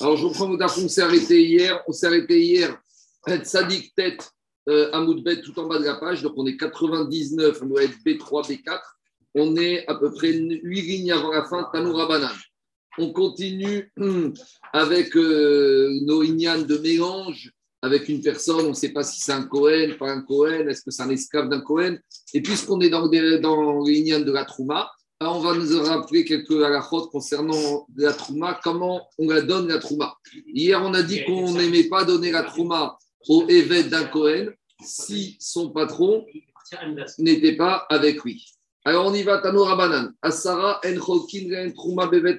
Alors, je reprends le on s'est arrêté hier. On s'est arrêté hier, Sadik tête euh, Amoudbet tout en bas de la page. Donc, on est 99, on doit être B3, B4. On est à peu près 8 lignes avant la fin, Tanoura Banane. On continue avec euh, nos ignanes de mélange avec une personne, on ne sait pas si c'est un Cohen, pas un Cohen, est-ce que c'est un esclave d'un Cohen. Et puisqu'on est dans, dans l'ignan de la Trouma, on va nous rappeler quelques halakhot concernant la Trouma, comment on la donne la Trouma? Hier, on a dit qu'on n'aimait pas donner la Trouma au évêque d'un Cohen si son patron n'était pas avec lui. Alors on y va, Tano Rabanan, Asara en en Trouma Bevet.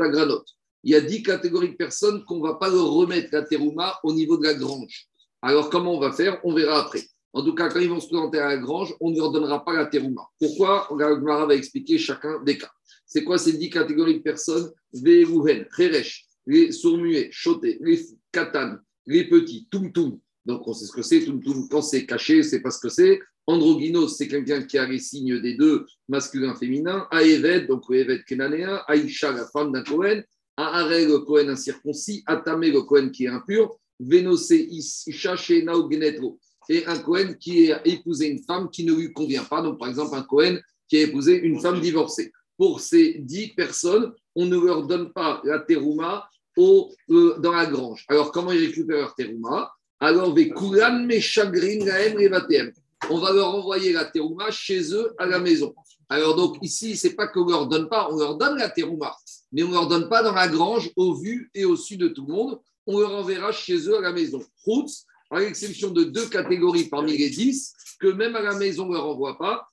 Il y a dix catégories de personnes qu'on ne va pas leur remettre la terouma au niveau de la grange. Alors comment on va faire? On verra après. En tout cas, quand ils vont se présenter à la grange, on ne leur donnera pas la terouma. Pourquoi Gagmara va expliquer chacun des cas. C'est quoi ces dix catégories de personnes? Vehuhen, Cheresh, les sourds-muets, chotés, les fous, katan, les petits, tum-tum. Donc on sait ce que c'est, tum-tum. Quand c'est caché, c'est pas ce que c'est. Androgynos, c'est quelqu'un qui a les signes des deux, masculin, féminin. Aéved, donc le Éved kénanéen. Aïcha, la femme d'un Cohen. Aharel, le Cohen incirconcis. Atamé, le Cohen qui est impur. Vénosé, Isha, Shena Genetro et un Cohen qui a épousé une femme qui ne lui convient pas. Donc, par exemple, un Cohen qui a épousé une femme divorcée. Pour ces dix personnes, on ne leur donne pas la terouma au, euh, dans la grange. Alors, comment ils récupèrent leur terouma Alors, on va leur envoyer la terouma chez eux à la maison. Alors, donc, ici, c'est pas qu'on ne leur donne pas, on leur donne la terouma, mais on ne leur donne pas dans la grange, au vu et au su de tout le monde. On leur enverra chez eux à la maison. À l'exception de deux catégories parmi les dix, que même à la maison, on ne leur envoie pas.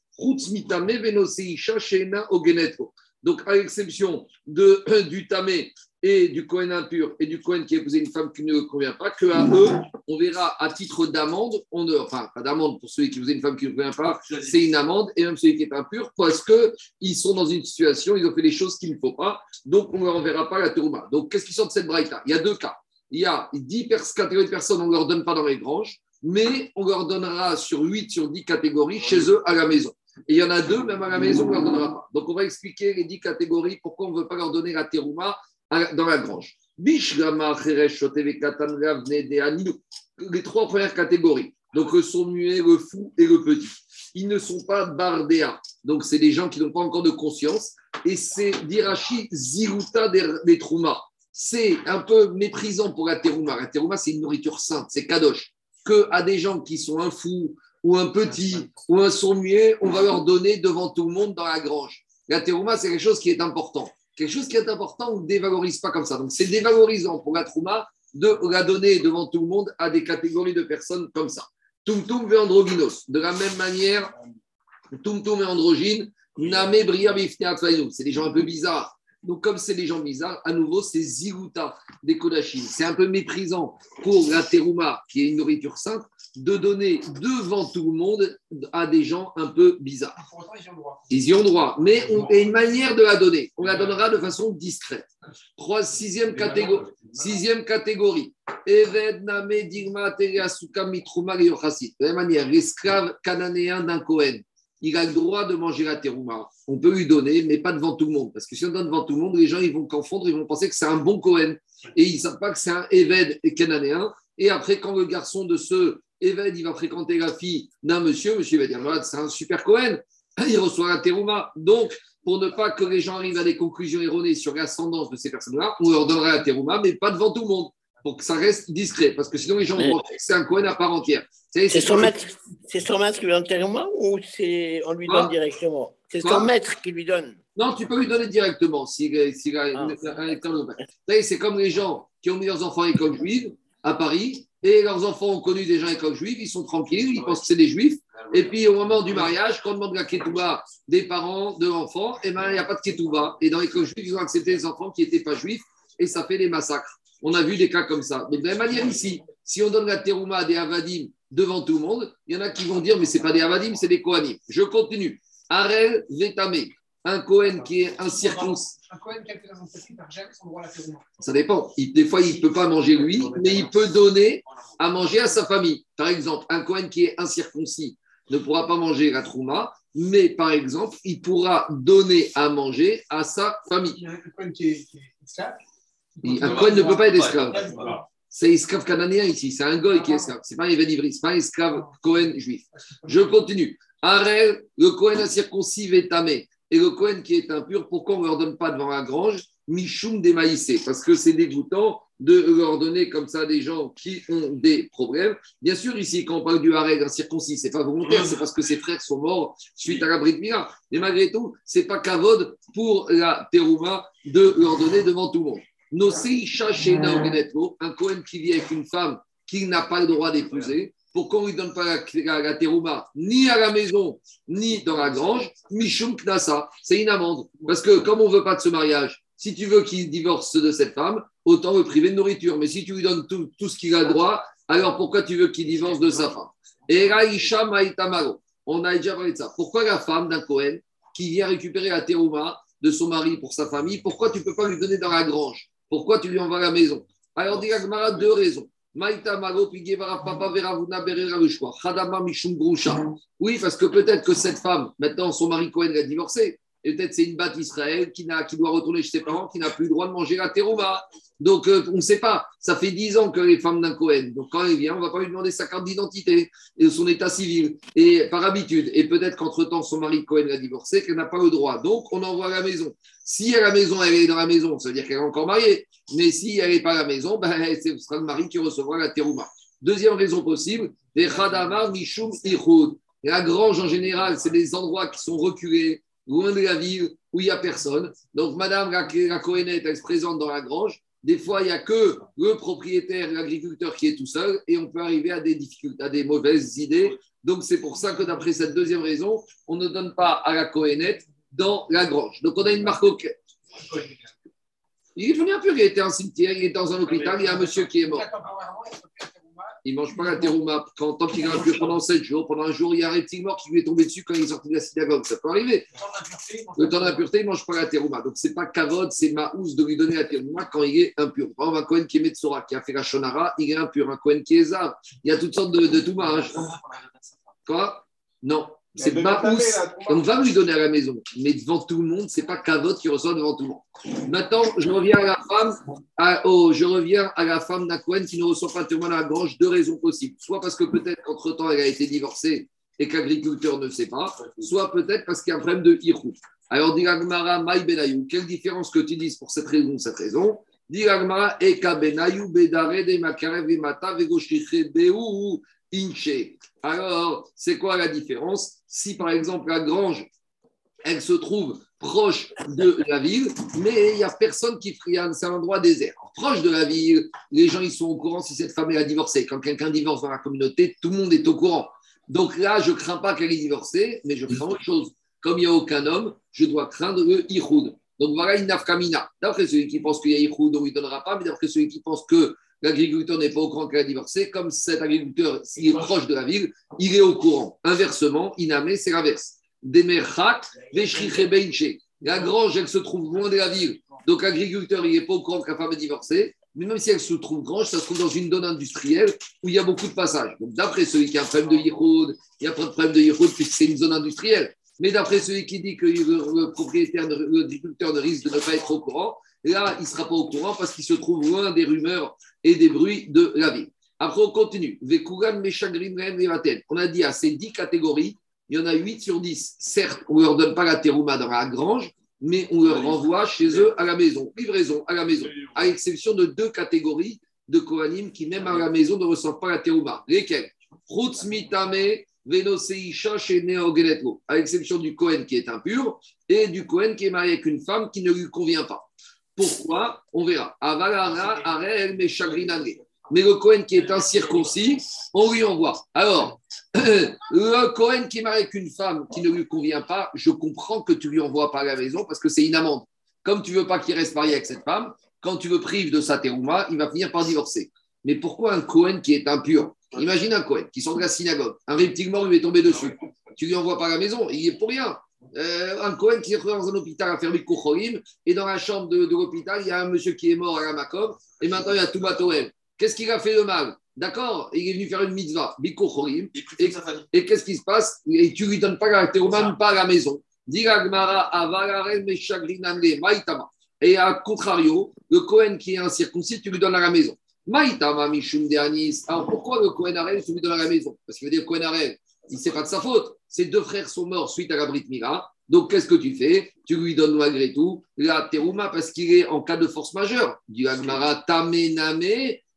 Donc, à l'exception du tamé et du Cohen impur et du Cohen qui a épousé une femme qui ne convient pas, que à eux, on verra à titre d'amende, enfin, pas d'amende pour celui qui épousé une femme qui ne convient pas, c'est une amende, et même celui qui est impur, parce qu'ils sont dans une situation, ils ont fait des choses qu'il ne faut pas, donc on ne leur enverra pas la terouma. Donc, qu'est-ce qui sort de cette braïta? Il y a deux cas il y a 10 catégories de personnes, on ne leur donne pas dans les granges, mais on leur donnera sur 8 sur 10 catégories chez eux à la maison. Et il y en a deux, même à la maison, on ne leur donnera pas. Donc on va expliquer les 10 catégories, pourquoi on ne veut pas leur donner la terouma dans la grange. Les trois premières catégories, donc le son muet, le fou et le petit, ils ne sont pas bardéas. Donc c'est des gens qui n'ont pas encore de conscience. Et c'est d'Irachi Ziruta des, des c'est un peu méprisant pour la terouma. La terouma, c'est une nourriture sainte, c'est kadosh. Que à des gens qui sont un fou ou un petit ou un sourd-muet, on va leur donner devant tout le monde dans la grange. La terouma, c'est quelque chose qui est important. Quelque chose qui est important, on ne dévalorise pas comme ça. Donc, c'est dévalorisant pour la terouma de la donner devant tout le monde à des catégories de personnes comme ça. Tumtum et androgynos. De la même manière, tumtum et androgyne, name bria C'est des gens un peu bizarres donc, comme c'est des gens bizarres, à nouveau, c'est Ziguta des Kodachim. C'est un peu méprisant pour la terouma, qui est une nourriture sainte, de donner devant tout le monde à des gens un peu bizarres. Ils y ont droit. Mais on a une manière de la donner. On la donnera de façon discrète. Trois, sixième catégorie. Sixième catégorie. De la même manière, l'esclave cananéen d'un Cohen il a le droit de manger la terouma. On peut lui donner, mais pas devant tout le monde. Parce que si on donne devant tout le monde, les gens ils vont confondre, ils vont penser que c'est un bon Cohen. Et ils ne savent pas que c'est un Éved cananéen. Et après, quand le garçon de ce Éved, il va fréquenter la fille d'un monsieur, monsieur va dire voilà, c'est un super Cohen. Il reçoit la terouma. Donc, pour ne pas que les gens arrivent à des conclusions erronées sur l'ascendance de ces personnes-là, on leur donnera la terouma, mais pas devant tout le monde pour que ça reste discret, parce que sinon les gens vont que c'est un Cohen à part entière. C'est son, maître, son maître qui lui donne tellement ou c'est on lui donne directement? C'est son maître qui lui donne Non, tu peux lui donner directement si, si ah. C'est comme les gens qui ont mis leurs enfants à l'école juive à Paris et leurs enfants ont connu des gens à l'école juive, ils sont tranquilles, ils pensent que c'est des juifs. Et puis au moment du mariage, quand on demande la ketouba des parents, de l'enfant, eh ben, il n'y a pas de ketouba. Et dans l'école juive, ils ont accepté les enfants qui n'étaient pas juifs et ça fait des massacres. On a vu des cas comme ça. Mais de la même manière ici, si on donne la terouma à des avadim devant tout le monde, il y en a qui vont dire, mais ce n'est pas des avadim, c'est des kohanim. Je continue. Arel Vetame, un Kohen qui est un circoncis. Un Kohen qui a fait son droit à la terouma. Ça dépend. des fois, il ne peut pas manger lui, mais il peut donner à manger à sa famille. Par exemple, un Kohen qui est incirconcis ne pourra pas manger la trouma, mais par exemple, il pourra donner à manger à sa famille. Il y a un Kohen qui est, qui est Un Cohen ne peut pas être esclave. C'est esclave cananéen ici, c'est un goy qui est esclave. C'est pas un Ivri, c'est pas un esclave Cohen juif. Je continue. Arel, le Cohen a circoncis vétamé. Et le Cohen qui est impur, pourquoi on ne leur donne pas devant la grange? Michoum démaïsé Parce que c'est dégoûtant de leur donner comme ça des gens qui ont des problèmes. Bien sûr, ici, quand on parle du hareg, un circoncis, c'est pas volontaire, c'est parce que ses frères sont morts suite à la bride Mira. Mais malgré tout, c'est pas kavod pour la terouma de leur donner devant tout le monde. Un Cohen qui vit avec une femme qu'il n'a pas le droit d'épouser, pourquoi on ne lui donne pas la, la, terouma ni à la maison, ni dans la grange Mishum Knasa, c'est une amende. Parce que comme on ne veut pas de ce mariage, si tu veux qu'il divorce de cette femme, autant le priver de nourriture. Mais si tu lui donnes tout, ce qu'il a droit, alors pourquoi tu veux qu'il divorce de sa femme? Et on a déjà parlé de ça. Pourquoi la femme d'un Cohen qui vient récupérer la terouma de son mari pour sa famille, pourquoi tu ne peux pas lui donner dans la grange? Pourquoi tu lui envoies à la maison? Alors, dit Agmara, deux raisons. Oui, parce que peut-être que cette femme, maintenant son mari Cohen l'a divorcé, et peut-être c'est une batte Israël qui, doit retourner chez ses parents, qui n'a plus le droit de manger la terouma. Donc, euh, on ne sait pas. Ça fait dix ans que les femmes d'un Cohen. Donc, quand elle vient, on ne va pas lui demander sa carte d'identité et son état civil. Et par habitude. Et peut-être qu'entre-temps, son mari Cohen l'a divorcé, qu'elle n'a pas le droit. Donc, on envoie à la maison. Si à la maison, elle est dans la maison, ça veut dire qu'elle est encore mariée. Mais si elle n'est pas à la maison, ben, ce sera le mari qui recevra la terouma. Deuxième raison possible, les mishum La grange, en général, c'est des endroits qui sont reculés loin de la ville où il n'y a personne. Donc, Madame la, elle se présente dans la grange. Des fois, il n'y a que le propriétaire, l'agriculteur qui est tout seul et on peut arriver à des difficultés, à des mauvaises idées. Donc, c'est pour ça que d'après cette deuxième raison, on ne donne pas à la Cohenette dans la grange. Donc, on a une marque. Il est venu un peu, il était en cimetière, il est dans un hôpital, il y a un monsieur qui est mort il ne mange pas la terouma. Quand, tant qu'il un pendant 7 jours, pendant un jour, il y a un mort qui lui est tombé dessus quand il est sorti de la synagogue. Ça peut arriver. Le temps d'impureté, il ne mange pas la terouma. Donc, ce n'est pas kavod, c'est maous de lui donner la terouma quand il est impur. Par exemple, un Cohen qui est qui a fait la shonara, il est impur. Un Cohen qui est zav. Il y a toutes sortes de, de tout Quoi? Non. C'est Maous. On va lui donner à la maison. Mais devant tout le monde, ce n'est pas Kavod qui reçoit devant tout le monde. Maintenant, je reviens à la femme, oh, je reviens à la femme qui ne reçoit pas témoin à la gorge. Deux raisons possibles. Soit parce que peut-être qu'entre-temps, elle a été divorcée et qu'agriculteur ne sait pas, soit peut-être parce qu'il y a un problème de hirou. Alors, dit Agmara, Maï Benayou, quelle différence que tu dises pour cette raison cette raison? Dit Agmara, Eka Benayou, Bedare, de Makarev, Mata, Vegoshriche, Beou, Inche. Alors, c'est quoi la différence? Si par exemple la grange, elle se trouve proche de la ville, mais il n'y a personne qui friane, c'est un endroit désert. proche de la ville, les gens ils sont au courant si cette femme a divorcé. Quand quelqu'un divorce dans la communauté, tout le monde est au courant. Donc là, je ne crains pas qu'elle ait divorcé, mais je crains autre chose. Comme il n'y a aucun homme, je dois craindre le ihoud. Donc voilà une nafkamina. D'après celui qui pense qu'il y a ihoud, on ne lui donnera pas, mais d'après celui qui pense que l'agriculteur n'est pas au courant qu'elle a divorcé, comme cet agriculteur, s'il est proche de la ville, il est au courant. Inversement, Inamé, c'est l'inverse. La grange, elle se trouve loin de la ville. Donc l'agriculteur, il n'est pas au courant que la femme est divorcée. Mais même si elle se trouve grange, ça se trouve dans une zone industrielle où il y a beaucoup de passages. Donc d'après celui qui a un problème de Yihoud, il n'y a pas de problème de Yihoud puisque c'est une zone industrielle. Mais d'après celui qui dit que le, propriétaire, l'agriculteur ne risque de ne pas être au courant, là, il ne sera pas au courant parce qu'il se trouve loin des rumeurs et des bruits de la ville. Après, on continue. On a dit à ces dix catégories, il y en a 8 sur 10. Certes, on ne leur donne pas la terouma dans la grange, mais on leur renvoie chez eux à la maison. Livraison à la maison. À l'exception de deux catégories de Kohanim qui, même à la maison, ne reçoivent pas la terouma. Lesquels à l'exception du Kohen qui est impur et du Kohen qui est marié avec une femme qui ne lui convient pas. Pourquoi On verra. Mais le Cohen qui est incirconcis, on lui envoie. Alors, le Cohen qui est marié avec une femme qui ne lui convient pas, je comprends que tu lui envoies pas à la maison parce que c'est une amende. Comme tu veux pas qu'il reste marié avec cette femme, quand tu le prives de sa terouma, il va finir par divorcer. Mais pourquoi un Cohen qui est impur? Imagine un Cohen qui sort de la synagogue, un reptile mort lui est tombé dessus. Tu lui envoies pas à la maison, il est pour rien. Euh, un Cohen qui est dans un hôpital à faire Kocholim, et dans la chambre de, l'hôpital, il y a un monsieur qui est mort à la Macom, et maintenant il y a tout Toem. Qu'est-ce qu'il a fait de mal? D'accord? Il est venu faire une mitzvah, Bikochorim. Et, et qu'est-ce qui se passe? Et tu lui donnes pas la théoman, pas à la maison. Et à contrario, le Cohen qui est incirconcis, tu lui donnes à la maison. Alors pourquoi le Cohen Arel, tu lui donnes à la maison? Parce qu'il veut dire Cohen Arel, il ne sait pas de sa faute. Ses deux frères sont morts suite à la Brit Mira. Donc, qu'est-ce que tu fais? Tu lui donnes malgré tout la terouma parce qu'il est en cas de force majeure. Du Agmara Tamename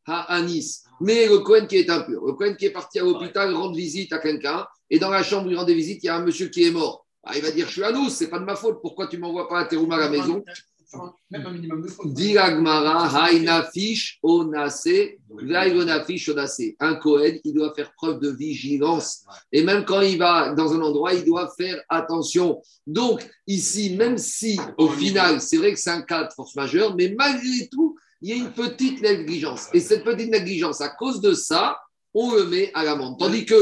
ha Anis. Mais le Cohen qui est impur, le Cohen qui est parti à l'hôpital rendre visite à quelqu'un, et dans la chambre où il rend des visites, il y a un monsieur qui est mort. Ah, il va dire Je suis à nous, c'est pas de ma faute, pourquoi tu m'envoies pas la terouma à la maison? Même un minimum de faute. Un Cohen, il doit faire preuve de vigilance. Et même quand il va dans un endroit, il doit faire attention. Donc, ici, même si au final, c'est vrai que c'est un cas de force majeure, mais malgré tout, il y a une petite négligence. Et cette petite négligence, à cause de ça, on le met à l'amende. Tandis que,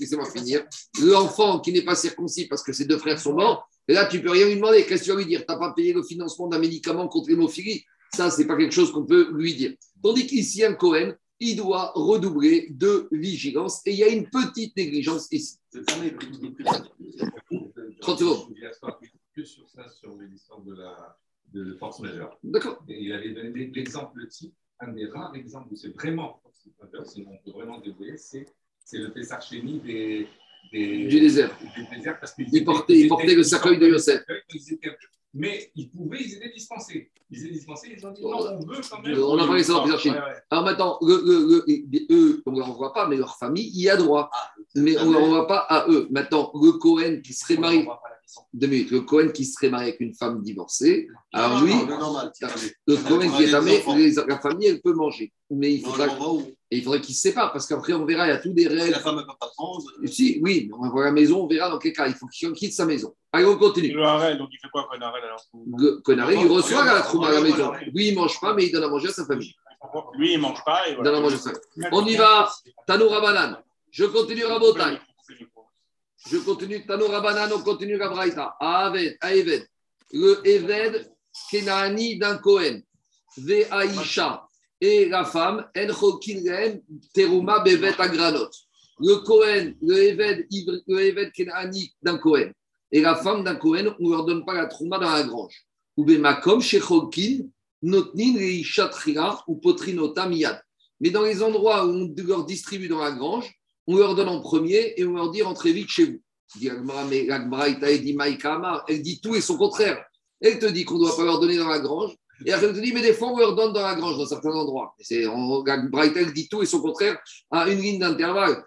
laissez-moi finir, l'enfant qui n'est pas circoncis parce que ses deux frères sont morts, et là, tu peux rien lui demander. Qu'est-ce que tu vas lui dire? Tu n'as pas payé le financement d'un médicament contre l'hémophilie? Ça, ce n'est pas quelque chose qu'on peut lui dire. Tandis qu'ici, un Cohen, il doit redoubler de vigilance. Et il y a une petite négligence ici. 30 secondes. Que sur ça, sur l'histoire de la de force majeure. D'accord. Et il avait donné l'exemple type, un des rares exemples où c'est vraiment on peut vraiment débrouiller, c'est le Pessar des du désert. Du désert parce ils portaient, ils portaient le cercueil de Yosef. Mais ils pouvaient, ils étaient dispensés. Ils étaient dispensés, ils ont dit non, on veut quand même. On a parlé ça dans films. Alors maintenant, le, eux, on ne leur envoie pas, mais leur famille y a droit. Ah, mais on ne leur envoie pas à eux. Maintenant, le Cohen qui serait marié. Deux minutes. Le Cohen qui serait marié avec une femme divorcée, alors lui, le Cohen qui est amé, la famille, elle peut manger. Mais il faudra, il faudrait qu'il se sépare, parce qu'après, on verra, il y a tous des règles. la femme ne peut pas prendre. Si, oui, on va voir la maison, on verra dans quel cas. Il faut qu'il quitte sa maison. Allez, on continue. Le harel, donc il fait quoi, Conarel alors? Conarel, il reçoit la trouma à la maison. Lui, il ne mange pas, mais il donne à manger à sa famille. Lui, il ne mange pas. Il donne à manger à sa famille. On y va. Tanoura Banane. Je continue Rabotai. Je continue Tanoura Banane, on continue la Braïta. Aved. Le Eved Kenani d'un Cohen. Ve Aisha et la femme, teruma bevet agranot. Le Kohen, le Eved, le Eved Kenani d'un Kohen, et la femme d'un Kohen, on ne leur donne pas la trouma dans la grange. Ou bemakom shechokin, notnin reishat ou potrinota miyad. Mais dans les endroits où on leur distribue dans la grange, on leur donne en premier et on leur dit rentrez vite chez vous. Mais elle dit tout et son contraire. Elle te dit qu'on ne doit pas leur donner dans la grange et après, te dit, mais des fois, on leur donne dans la grange, dans certains endroits. Brightel dit tout et son contraire à une ligne d'intervalle,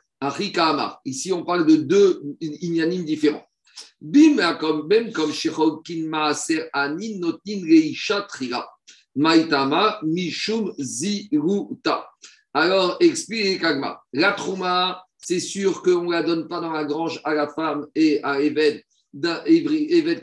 Ici, on parle de deux ignanimes différents. Bim, comme, même comme Shechokin Maaser Anin Notin Reisha Trira. Maitama Mishum Ziruta. Alors, explique Kagma. La Trouma, c'est sûr qu'on ne la donne pas dans la grange à la femme et à Eved, Eved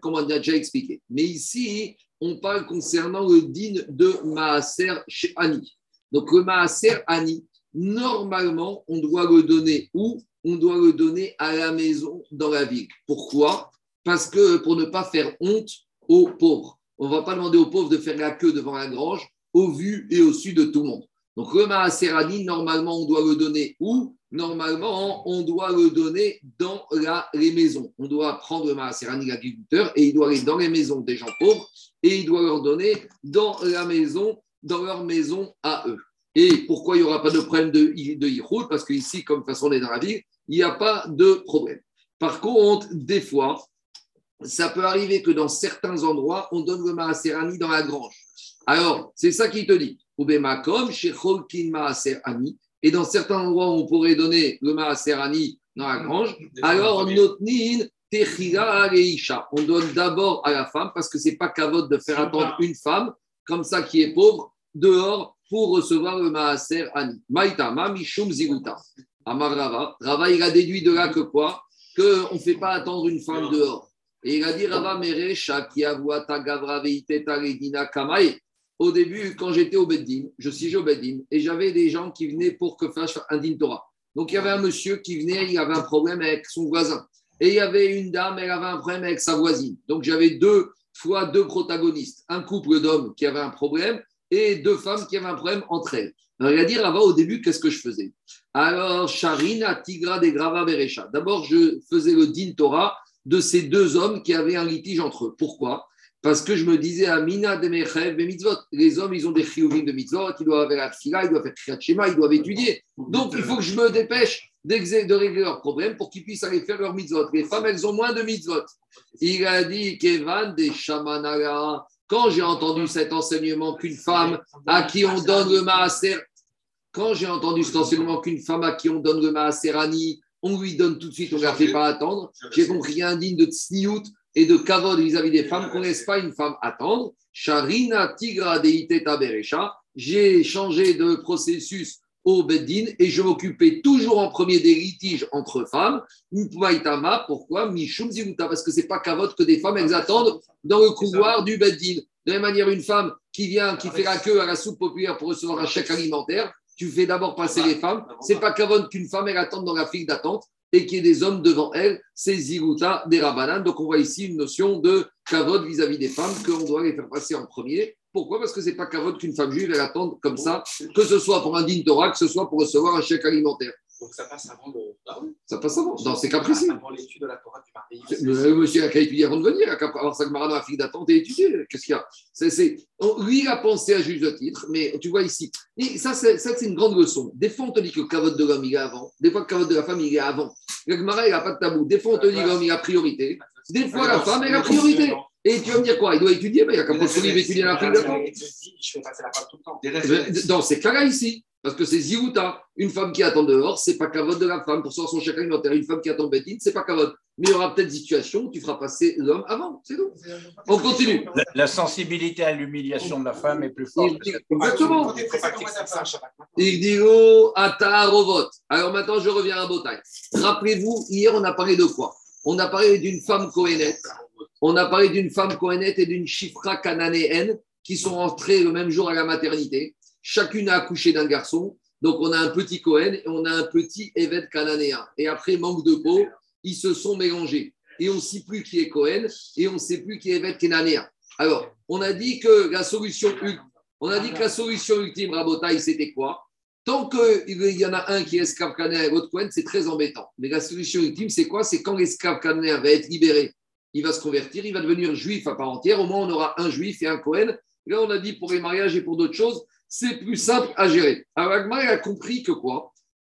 comme on a déjà expliqué. Mais ici, on parle concernant le din de Maaser Ani. Donc le Maaser Ani, normalement, on doit le donner où? On doit le donner à la maison dans la ville. Pourquoi? Parce que pour ne pas faire honte aux pauvres. On ne va pas demander aux pauvres de faire la queue devant la grange, au vu et au su de tout le monde. Donc le Maaser Ani, normalement, on doit le donner où? Normalement, on doit le donner dans les maisons. On doit prendre le Maaser Ani, l'agriculteur, et il doit aller dans les maisons des gens pauvres et il doit leur donner dans la maison, dans leur maison à eux. Et pourquoi il n'y aura pas de problème de, de Parce qu'ici, comme façon on est dans il n'y a pas de problème. Par contre, des fois, ça peut arriver que dans certains endroits, on donne le Maaserani dans la grange. Alors, c'est ça qui te dit. Et dans certains endroits où on pourrait donner le Maaserani dans la grange, alors Notnin on donne d'abord à la femme parce que c'est pas cavote de faire attendre une femme comme ça qui est pauvre dehors pour recevoir le maaser ani. Maïtama mishum ziguta. Amar Rava. Rava, il a déduit de là que quoi? Qu'on ne fait pas attendre une femme dehors. Et il a dit Rava Merecha qui gavra redina kamae. Au début, quand j'étais au Beddin, je suis au Beddin, et j'avais des gens qui venaient pour que fasse un din Torah. Donc il y avait un monsieur qui venait, il avait un problème avec son voisin. Et il y avait une dame, elle avait un problème avec sa voisine. Donc j'avais deux fois deux protagonistes, un couple d'hommes qui avait un problème et deux femmes qui avaient un problème entre elles. Alors il a dit Rava au début, qu'est-ce que je faisais? Alors, Charina, Tigra, des Grava. D'abord, je faisais le din Torah de ces deux hommes qui avaient un litige entre eux. Pourquoi? Parce que je me disais, Amina de Mechev mitzvot. Les hommes, ils ont des chiyuvim de mitzvot, ils doivent faire la ils doivent faire kriyat shema, ils doivent étudier. Donc, il faut que je me dépêche de régler leurs problèmes pour qu'ils puissent aller faire leurs mitzvot. Les femmes, elles ont moins de mitzvot. Il a dit, Kevan des shamanara. Quand j'ai entendu cet enseignement qu'une femme à qui on donne le maaser, quand j'ai entendu cet enseignement qu'une femme à qui on donne le maaserani, on lui donne tout de suite, on ne la fait pas attendre, j'ai compris qu'il y a un digne de tsniout et de kavod vis-à-vis des femmes, qu'on ne laisse pas une femme attendre. Sharina tigra deiteta beresha. J'ai changé de processus au Beddin et je m'occupais toujours en premier des litiges entre femmes. Mpaitama, pourquoi? Mishum zivuta, parce que c'est pas kavod que des femmes, elles attendent dans le couloir du Beddin. De la même manière, une femme qui vient, qui fait la queue à la soupe populaire pour recevoir un chèque alimentaire, tu fais d'abord passer les femmes. C'est pas kavod qu'une femme, elle attende dans la file d'attente et qu'il y ait des hommes devant elle, c'est ziruta des rabanan. Donc on voit ici une notion de kavod vis-à-vis des femmes qu'on doit les faire passer en premier. Pourquoi? Parce que c'est pas kavod qu'une femme juive elle attende comme ça, que ce soit pour un digne Torah, que ce soit pour recevoir un chèque alimentaire. Donc ça passe avant le. Ah oui. Ça passe avant, dans ces cas précis. Avant l'étude de la Torah du marié. Le monsieur a qu'à étudier avant de venir, a avoir sa dans la file d'attente et étudier. Qu'est-ce qu'il y a? C'est- c'est- Lui, il a pensé à juste titre, mais tu vois ici, et ça, c'est ça, c'est une grande leçon. Des fois, on te dit que le cavote de l'homme, il est avant. Des fois, le cavote de la femme, il est avant. Le Gemara, il n'a pas de tabou. Des fois, on te dit que l'homme, il a priorité. Des fois, la femme, elle a priorité. Et tu vas me dire quoi? Il doit étudier, mais il n'y a qu'à pas étudier la file d'attente. Dans ces cas-là, ici, parce que c'est Ziruta, une femme qui attend dehors, c'est pas cavote de la femme pour sortir son chèque alimentaire. Une femme qui attend bétine, c'est pas cavote. Mais il y aura peut-être des situations où tu feras passer l'homme avant, c'est tout. On continue. La, la sensibilité à l'humiliation de la femme est plus forte. Il dit- Exactement. Il dit oh, Ataharovot. Alors maintenant, je reviens à Botaï. Rappelez-vous, hier, on a parlé de quoi? On a parlé d'une femme cohénette. On a parlé d'une femme cohénette et d'une chifra cananéenne qui sont entrées le même jour à la maternité. Chacune a accouché d'un garçon. Donc, on a un petit Cohen et on a un petit évêque cananéen. Et après, manque de peau, ils se sont mélangés. Et on ne sait plus qui est Cohen et on ne sait plus qui est évêque cananéen. Alors, on a dit que la solution, on a dit que la solution ultime, Rabotaï, c'était quoi? Tant qu'il y en a un qui est esclave cananéen et l'autre Cohen, c'est très embêtant. Mais la solution ultime, c'est quoi? C'est quand l'esclave cananéen va être libéré, il va se convertir, il va devenir juif à part entière. Au moins, on aura un juif et un Cohen. Là, on a dit pour les mariages et pour d'autres choses, c'est plus simple à gérer. Alors, Agmar, a compris que quoi?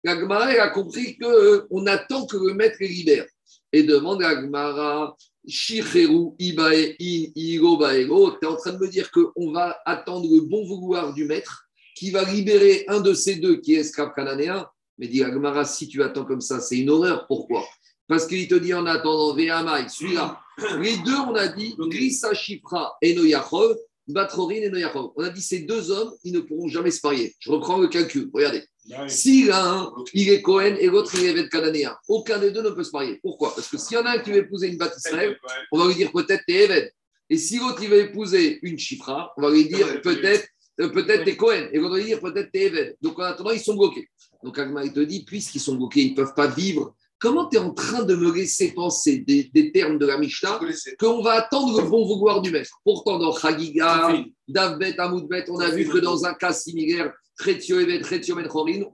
Agmar, a compris qu'on attend que le maître les libère. Et demande à Agmara, Shicheru Ibae In Baero, tu es en train de me dire qu'on va attendre le bon vouloir du maître qui va libérer un de ces deux qui est esclave cananéen. Mais dit Agmara, si tu attends comme ça, c'est une horreur. Pourquoi? Parce qu'il te dit en attendant, Vehamai, celui-là. Les deux, on a dit, Grissa Shifra et Noyachov, Batrorin et Noyachov. On a dit ces deux hommes, ils ne pourront jamais se marier. Je reprends le calcul. Regardez. Si l'un, il est Cohen et l'autre, il est évêque cananéen, aucun des deux ne peut se marier. Pourquoi? Parce que s'il y en a un qui veut épouser une bâtisse on va lui dire peut-être t'es évêque. Et si l'autre, il va épouser une Chifra, on va lui dire peut-être euh, peut-être t'es Cohen. Et on va lui dire peut-être t'es évêque. Donc en attendant, ils sont bloqués. Donc Agma, il te dit, puisqu'ils sont bloqués, ils ne peuvent pas vivre. Comment tu es en train de me laisser penser des, des termes de la Mishnah qu'on va attendre le bon vouloir du maître? Pourtant, dans Chagiga, Davbet, Amoudbet, on a vu que dans un cas similaire,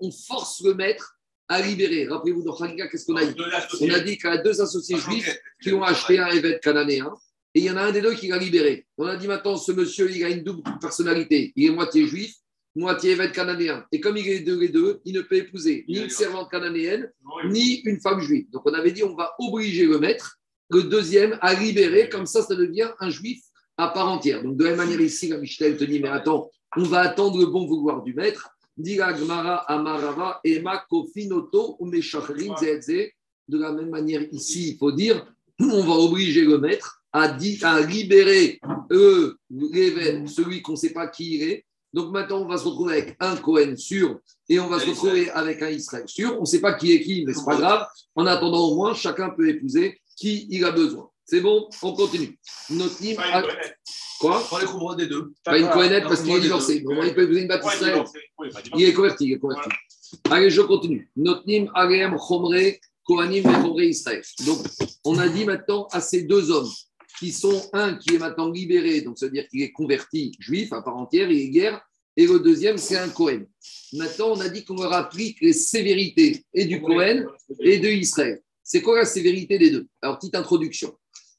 on force le maître à libérer. Rappelez-vous, dans Chagiga, qu'est-ce qu'on a dit? On a dit qu'il y a deux associés juifs qui ont acheté un évêque cananéen et il y en a un des deux qui l'a libéré. On a dit maintenant, ce monsieur, il a une double personnalité. Il est moitié juif, moitié évêque cananéen. Et comme il est deux et deux, il ne peut épouser ni une servante cananéenne, ni une femme juive. Donc on avait dit, on va obliger le maître, le deuxième, à libérer. Comme ça, ça devient un juif à part entière. Donc de la même manière ici, la Michel te dit, mais attends, on va attendre le bon vouloir du maître. Amarava Ema Kofinoto. De la même manière ici, il faut dire, on va obliger le maître à, à libérer euh, l'évêque, celui qu'on ne sait pas qui il est. Donc maintenant, on va se retrouver avec un Cohen sûr et on va se retrouver avec un Israël sûr. On ne sait pas qui est qui, mais ce n'est pas grave. En attendant, au moins, chacun peut épouser qui il a besoin. C'est bon? On continue. Notre hymne a- Quoi? Prends les couvreurs des deux. Pas une Cohenette parce qu'il est divorcé. Il peut épouser une baptiste Israël. Il est converti, il est converti. Allez, je continue. Notnim Arem Chomre Kohanim et Chomre Israël. Donc, on a dit maintenant à ces deux hommes qui sont un qui est maintenant libéré, donc ça veut dire qu'il est converti juif à part entière, il est guerre, et le deuxième, c'est un Cohen. Maintenant, on a dit qu'on leur applique les sévérités et du Cohen et de Israël. C'est quoi la sévérité des deux? Alors, petite introduction.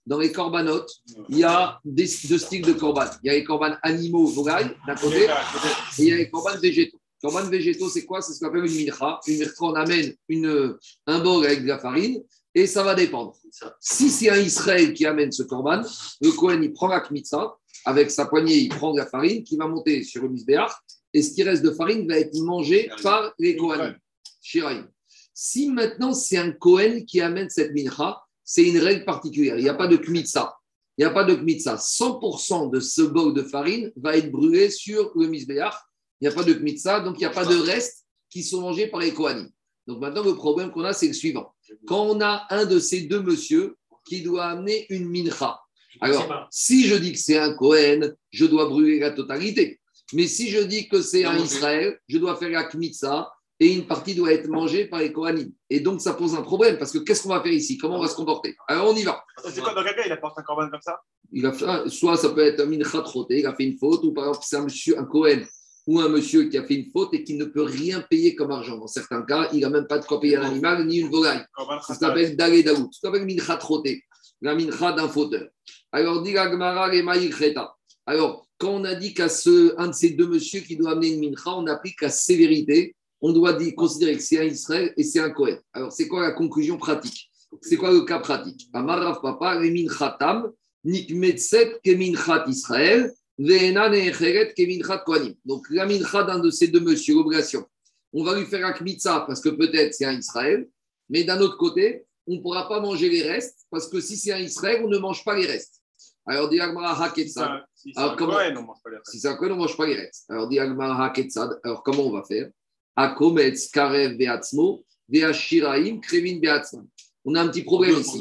dans les corbanotes, il y a des, deux styles de corban. Il y a les corbanes animaux, volailles, d'un côté, et il y a les corbanes végétaux. Corban végétaux, c'est quoi? C'est ce qu'on appelle une mincha. Une mincha, on amène une, un bol avec de la farine et ça va dépendre. Si c'est un Israël qui amène ce corban, le Kohen, il prend la kmitza, avec sa poignée, il prend de la farine qui va monter sur le misbéach et ce qui reste de farine va être mangé par les Kohanim. Shiraïm. Si maintenant c'est un Kohen qui amène cette mincha, c'est une règle particulière. Il n'y a pas de kmitza. Il n'y a pas de kmitza. 100% de ce bol de farine va être brûlé sur le misbéach. Il n'y a pas de kmitza, donc il n'y a pas de restes qui sont mangés par les Kohanim. Donc maintenant, le problème qu'on a, c'est le suivant. Quand on a un de ces deux messieurs qui doit amener une mincha, alors si je dis que c'est un Kohen, je dois brûler la totalité. Mais si je dis que c'est un Israël, je dois faire la kmitza et une partie doit être mangée par les Kohanim. Et donc, ça pose un problème parce que qu'est-ce qu'on va faire ici? Comment on va se comporter? Alors, on y va. C'est quoi dans quel cas il apporte un corban comme ça? Il a fait, soit ça peut être un mincha troté, il a fait une faute, ou par exemple, c'est un monsieur, un Kohen ou un monsieur qui a fait une faute et qui ne peut rien payer comme argent. Dans certains cas, il n'a même pas de quoi payer un animal ni une volaille. Ça s'appelle Dalé Daout. Ça s'appelle mincha troté, la mincha d'un fauteur. Alors, dit les Maïkreta. Alors, quand on a dit qu'à ce, un de ces deux messieurs qui doit amener une mincha, on applique la sévérité. On doit dire, considérer que c'est un Israël et c'est un Kohen. Alors, c'est quoi la conclusion pratique? C'est quoi le cas pratique? Amarav Papa, les minchatam, nikmetset ke minchat Israël, Donc, la mincha d'un de ces deux messieurs, l'obligation. On va lui faire un kmitza parce que peut-être c'est un Israël, mais d'un autre côté, on ne pourra pas manger les restes parce que si c'est un Israël, on ne mange pas les restes. Alors, dit Haketsad. Si c'est un comment- Cohen, on mange pas les restes. Si c'est un Kohen, on ne mange pas les restes. Alors, dit Haketsad. Alors, comment on va faire? Akometz Karev Beatzmo, Veashiraim Krevin Beatzman. On a un petit problème ici.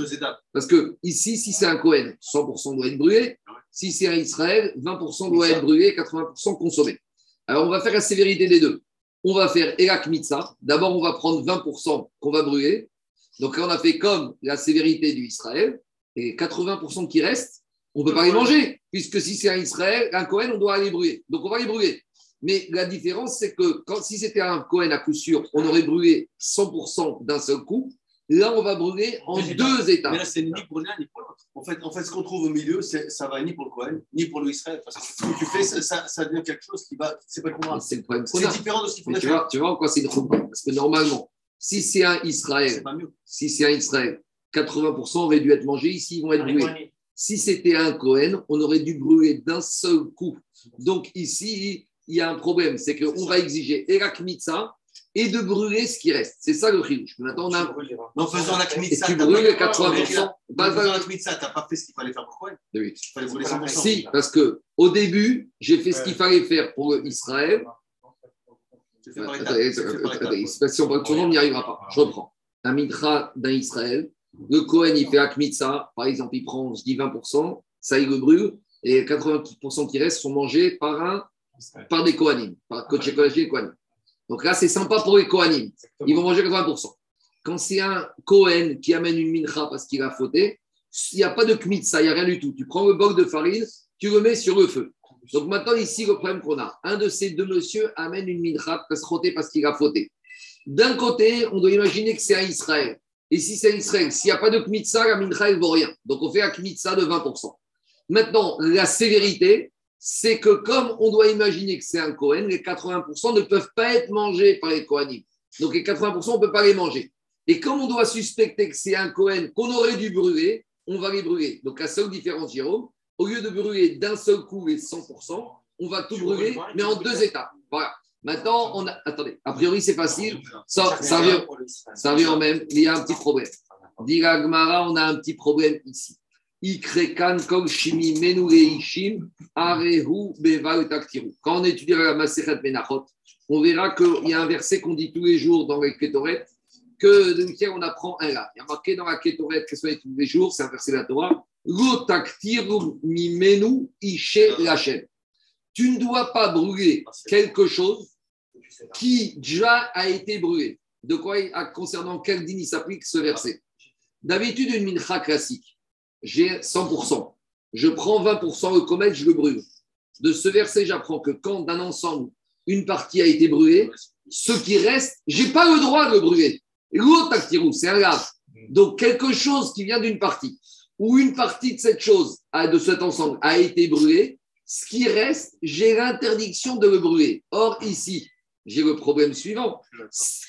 Parce que ici, si c'est un Kohen, 100% doit être brûlé. Si c'est un Israël, 20% doit être brûlé, 80% consommé. Alors, on va faire la sévérité des deux. On va faire Elak Mitzah. D'abord, on va prendre 20% qu'on va brûler. Donc, là, on a fait comme la sévérité du Israël. Et 80% qui restent, on ne peut pas les manger. Puisque si c'est un Israël, un Kohen, on doit les brûler. Donc, on va les brûler. Mais la différence, c'est que quand, si c'était un Kohen à coup sûr, on aurait brûlé 100% d'un seul coup. Là, on va brûler en Deux deux étapes. Mais là, c'est ni pour l'un ni pour l'autre. En fait, en fait, ce qu'on trouve au milieu, ça va ni pour le Cohen, ni pour le Israël. Parce que ce que tu fais, ça, ça, ça devient quelque chose qui va. C'est pas le problème qu'on C'est différent de ce qu'il faudrait tu faire. vois, tu vois en quoi c'est une choupa Parce que normalement, si c'est un Israël, pas mieux. si c'est un Israël, 80% auraient dû être mangés, ici ils vont être brûlés. Si c'était un Cohen, on aurait dû brûler d'un seul coup. Donc ici, il y a un problème, c'est qu'on va exiger Erak Mitzah et de brûler ce qui reste. C'est ça le chilouche. Maintenant, on a. En faisant la Et Kmitza, tu brûles les pas- 80%. En Pas- faisant pas- la Kmitza, t'as pas fait ce qu'il fallait faire pour Cohen. Oui. Il fallait brûler 100%. Si, parce que au début, j'ai fait ce qu'il fallait faire pour Israël. Tu Tu si on parle on n'y arrivera pas. Je reprends. Un mitra d'un Israël. Le Cohen, il fait Akmitza. Par exemple, il prend, je dis 20%, ça, il le brûle. Et 80% qui restent sont mangés par, un, par des Kohanim, par Kohanim. Donc là, c'est sympa pour les Kohanim. Ils vont manger 80%. Quand c'est un Kohen qui amène une mincha parce qu'il a fauté, il n'y a pas de kmitza, il n'y a rien du tout. Tu prends le bol de farine, tu le mets sur le feu. Donc maintenant, ici, le problème qu'on a, un de ces deux messieurs amène une mincha parce parce qu'il a fauté. D'un côté, on doit imaginer que c'est un Israël. Et si c'est un Israël, s'il n'y a pas de kmitza, la mincha, elle ne vaut rien. Donc on fait un kmitza de 20%. Maintenant, la sévérité, c'est que comme on doit imaginer que c'est un Kohen, les 80% ne peuvent pas être mangés par les Kohanim. Donc les 80%, on ne peut pas les manger. Et comme on doit suspecter que c'est un Kohen qu'on aurait dû brûler, on va les brûler. Donc la seule différence, Jérôme, au lieu de brûler d'un seul coup les 100%, on va tout brûler, mais en deux étapes. Voilà. Maintenant, on a. Attendez, a priori, c'est facile. Ça, ça, revient, ça revient même. Il y a un petit problème. Dit on a un petit problème ici. Quand on étudiera la Masechet Menachot, on verra qu'il y a un verset qu'on dit tous les jours dans les Ketoret, que de lequel on apprend un là. Il y a marqué dans la Ketoret, que soit tous les jours, c'est un verset de la Torah. Tu ne dois pas brûler quelque chose qui déjà a été brûlé. De quoi, concernant quel din il s'applique ce verset? D'habitude, une mincha classique, j'ai 100%. Je prends 20% le comète, je le brûle. De ce verset, j'apprends que quand d'un ensemble, une partie a été brûlée, ce qui reste, j'ai pas le droit de le brûler. L'autre actirou, c'est un lave. Donc quelque chose qui vient d'une partie. où une partie de cette chose, de cet ensemble, a été brûlée, ce qui reste, j'ai l'interdiction de le brûler. Or, ici, j'ai le problème suivant.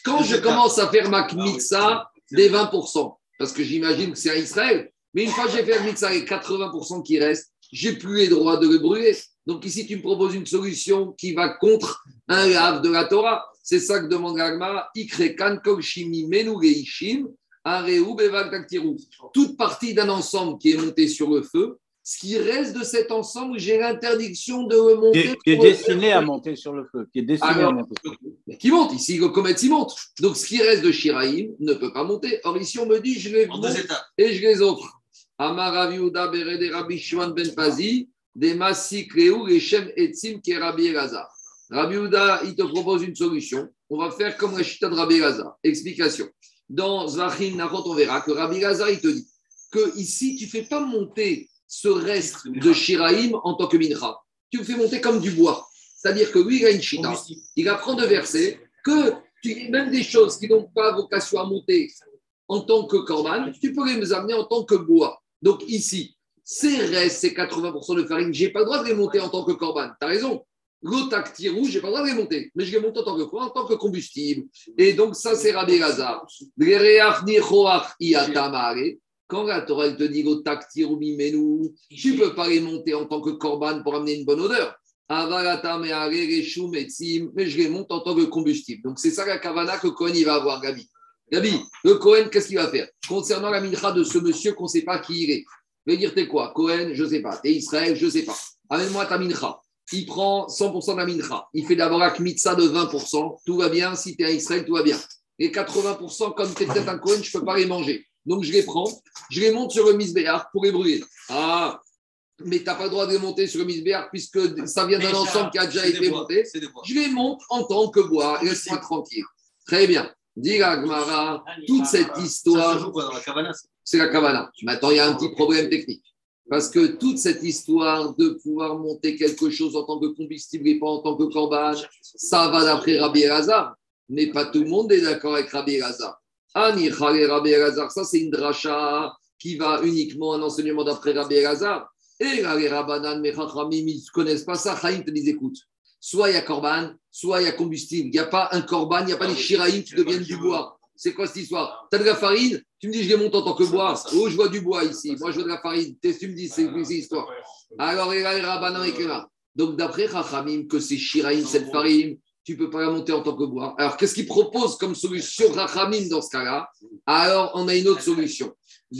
Quand je commence à faire ma kmitsa des 20%, parce que j'imagine que c'est à Israël, mais une fois que j'ai fait kmitsa les 80% qui restent, j'ai plus les droits de le brûler. Donc ici, tu me proposes une solution qui va contre un lave de la Torah. C'est ça que demande l'Agma. Ikre kan kol shimi menu geishim, areu beval taktiru. Toute partie d'un ensemble qui est monté sur le feu, ce qui reste de cet ensemble, j'ai l'interdiction de le Qui est, qui est feu. destiné à monter sur le feu. Qui est destiné Alors, à monter. Mais qui monte. Ici, le comète, il monte. Donc, ce qui reste de Shiraïm ne peut pas monter. Or, ici, on me dit, je les monte et je les offre. Amar Berede Rabbi Shimon Ben Pazi, des les Shem Etzim, qui est Rabbi Elazar. Rabbi Yehuda, il te propose une solution. On va faire comme la chita de Rabbi Elazar. Explication. Dans Zvachim Nachot, on verra que Rabbi Elazar, il te dit que ici, tu ne fais pas monter ce reste de Shiraïm en tant que mincha. Tu le fais monter comme du bois. C'est-à-dire que lui, il a une chita. Il apprend de verser que tu, même des choses qui n'ont pas vocation à monter en tant que corban, tu peux les amener en tant que bois. Donc ici, ces restes, ces 80% de farine, je n'ai pas le droit de les monter en tant que corban. Tu as raison. L'otakti rouge, je n'ai pas le droit de les monter, mais je les monte en tant que quoi? En tant que combustible. Et donc ça, c'est Rabbi Lazar. Quand la Torah te dit l'otakti menu, tu ne peux pas les monter en tant que corban pour amener une bonne odeur. Mais je les monte en tant que combustible. Donc c'est ça la kavana que Cohen va avoir, Gabi. Gabi, le Cohen, qu'est-ce qu'il va faire Concernant la mincha de ce monsieur qu'on ne sait pas qui il est. Il va dire, t'es quoi Cohen, je ne sais pas. T'es Israël, je ne sais pas. Amène-moi ta mincha. Il prend 100% de la mincha. Il fait d'abord la kmitza de 20%. Tout va bien. Si tu es à Israël, tout va bien. Et 80%, comme tu es peut-être un Cohen, je ne peux pas les manger. Donc je les prends, je les monte sur le misbéar pour les brûler. Ah, mais tu n'as pas le droit de les monter sur le misbéar puisque ça vient d'un ensemble qui a déjà été bois, monté. Je les monte en tant que bois. Laisse-moi tranquille. Très bien. Dit la Gemara, toute cette histoire, c'est la Kavana. Maintenant, il y a un petit problème technique. Parce que toute cette histoire de pouvoir monter quelque chose en tant que combustible et pas en tant que corban, ça va d'après Rabbi Elazar. Mais pas tout le monde est d'accord avec Rabbi Elazar. Ani Rabbi ça c'est une dracha qui va uniquement un enseignement d'après Rabbi Elazar. Et les Rabbanan, mes Chachamim, ils ne connaissent pas ça. Chaim te disent écoute, soit il y a corban, soit il y a combustible. Il n'y a pas un corban, il n'y a pas des shiraïm qui deviennent du bois. C'est quoi cette histoire? Tu as de la farine, tu me dis je les monte en tant que bois. Oh, je vois du bois ici. Moi, je vois de la farine. Tu me dis? C'est cette histoire Alors, il y a. Donc, d'après Chachamim, que c'est shiraïm, cette farine, tu ne peux pas la monter en tant que bois. Alors, qu'est-ce qu'il propose comme solution Chachamim dans ce cas-là? Alors, on a une autre solution. On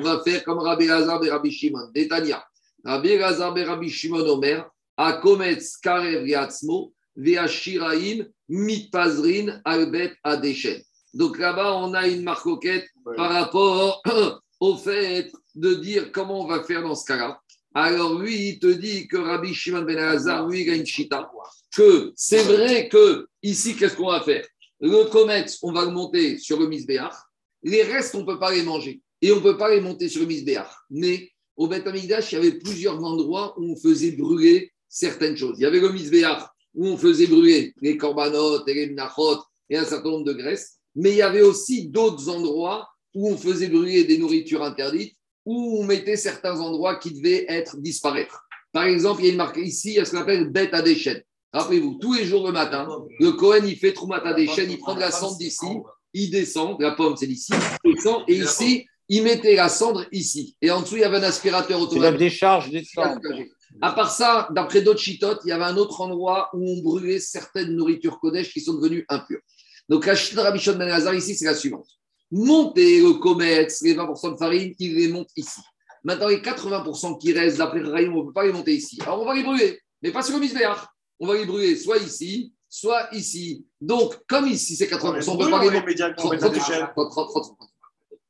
va faire comme Rabbi Elazar et Rabbi Shimon. Détania. Rabbi Elazar et Rabbi Shimon Omer, Akometz Karev Yatzmo, Veashiraim, Mitpazrin, Albet Adeshen. Donc là-bas, on a une marcoquette par rapport au fait de dire comment on va faire dans ce cas-là. Alors lui, il te dit que Rabbi Shimon Ben Elazar, lui, il a une chita. Que c'est vrai que ici, qu'est-ce qu'on va faire? Le comète, on va le monter sur le misbéach. Les restes, on ne peut pas les manger. Et on ne peut pas les monter sur le misbéach. Mais au Beth Amikdash, il y avait plusieurs endroits où on faisait brûler certaines choses. Il y avait le misbéach où on faisait brûler les corbanotes et les mnachot et un certain nombre de graisses. Mais il y avait aussi d'autres endroits où on faisait brûler des nourritures interdites, où on mettait certains endroits qui devaient être disparaître. Par exemple, il y a une marque ici, il y a ce qu'on appelle bête à déchaînes. Rappelez-vous, tous les jours le matin, le Cohen, il fait Troumat à déchaînes, il prend de la cendre d'ici, il descend, la pomme c'est d'ici, il descend, et ici, il mettait la cendre ici. Et en dessous, il y avait un aspirateur C'est la automatique. décharge des cendres. À part ça, d'après d'autres chitotes, il y avait un autre endroit où on brûlait certaines nourritures Kodesh qui sont devenues impures. Donc la chita Shimon Ben Elazar ici, c'est la suivante. Monter le comète, les 20% de farine, il les monte ici. Maintenant, les 80% qui restent d'après Rahim, on ne peut pas les monter ici. Alors on va les brûler, mais pas sur le misbéach. On va les brûler soit ici, soit ici. Donc, comme ici, c'est 80%, on ne peut pas les monter. directement mettre à l'échelle.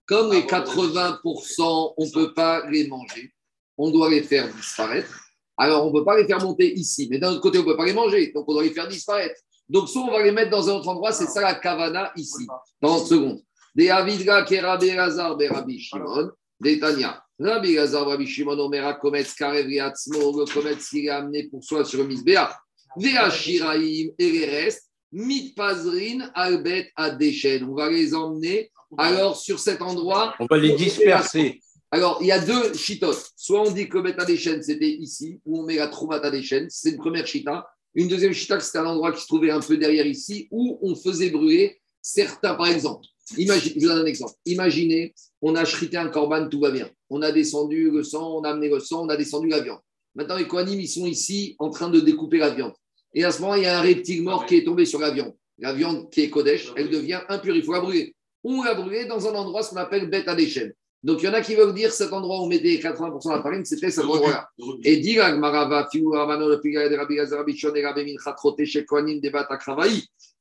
Comme les 80%, on ne peut pas les manger, on doit les faire disparaître. Alors, on ne peut pas les faire monter ici, mais d'un autre côté, on ne peut pas les manger, donc on doit les faire disparaître. Donc, soit on va les mettre dans un autre endroit, c'est ça la kavana ici, dans une seconde. Des Avidra Lazar, des Rabbi Shimon, des Tania. Rabbi Lazar, Rabbi Shimon, Omera, Kometz, Karev, Yatzmo, le Kometz, il est amené pour soi sur le Misbéach. Des Ashiraïm et les restes, Mitpazrin albet adeshen. On va les emmener alors sur cet endroit. On va les disperser. Alors, il y a deux chitotes. Soit on dit que Beta des chaînes, c'était ici, où on met la Troumata des chaînes. C'est une première chita. Une deuxième chita, c'était un endroit qui se trouvait un peu derrière ici, où on faisait brûler certains, par exemple. Imagine, je vous donne un exemple. Imaginez, on a chrité un corban, tout va bien. On a descendu le sang, on a amené le sang, on a descendu la viande. Maintenant, les Kohanim, ils sont ici en train de découper la viande. Et à ce moment, il y a un reptile mort qui est tombé sur la viande. La viande qui est Kodesh, elle devient impure. Il faut la brûler. On la brûler dans un endroit, ce qu'on appelle à déchets. Donc, il y en a qui veulent dire cet endroit où on mettait 80% de la farine, c'était cet endroit-là. Et dit Marava,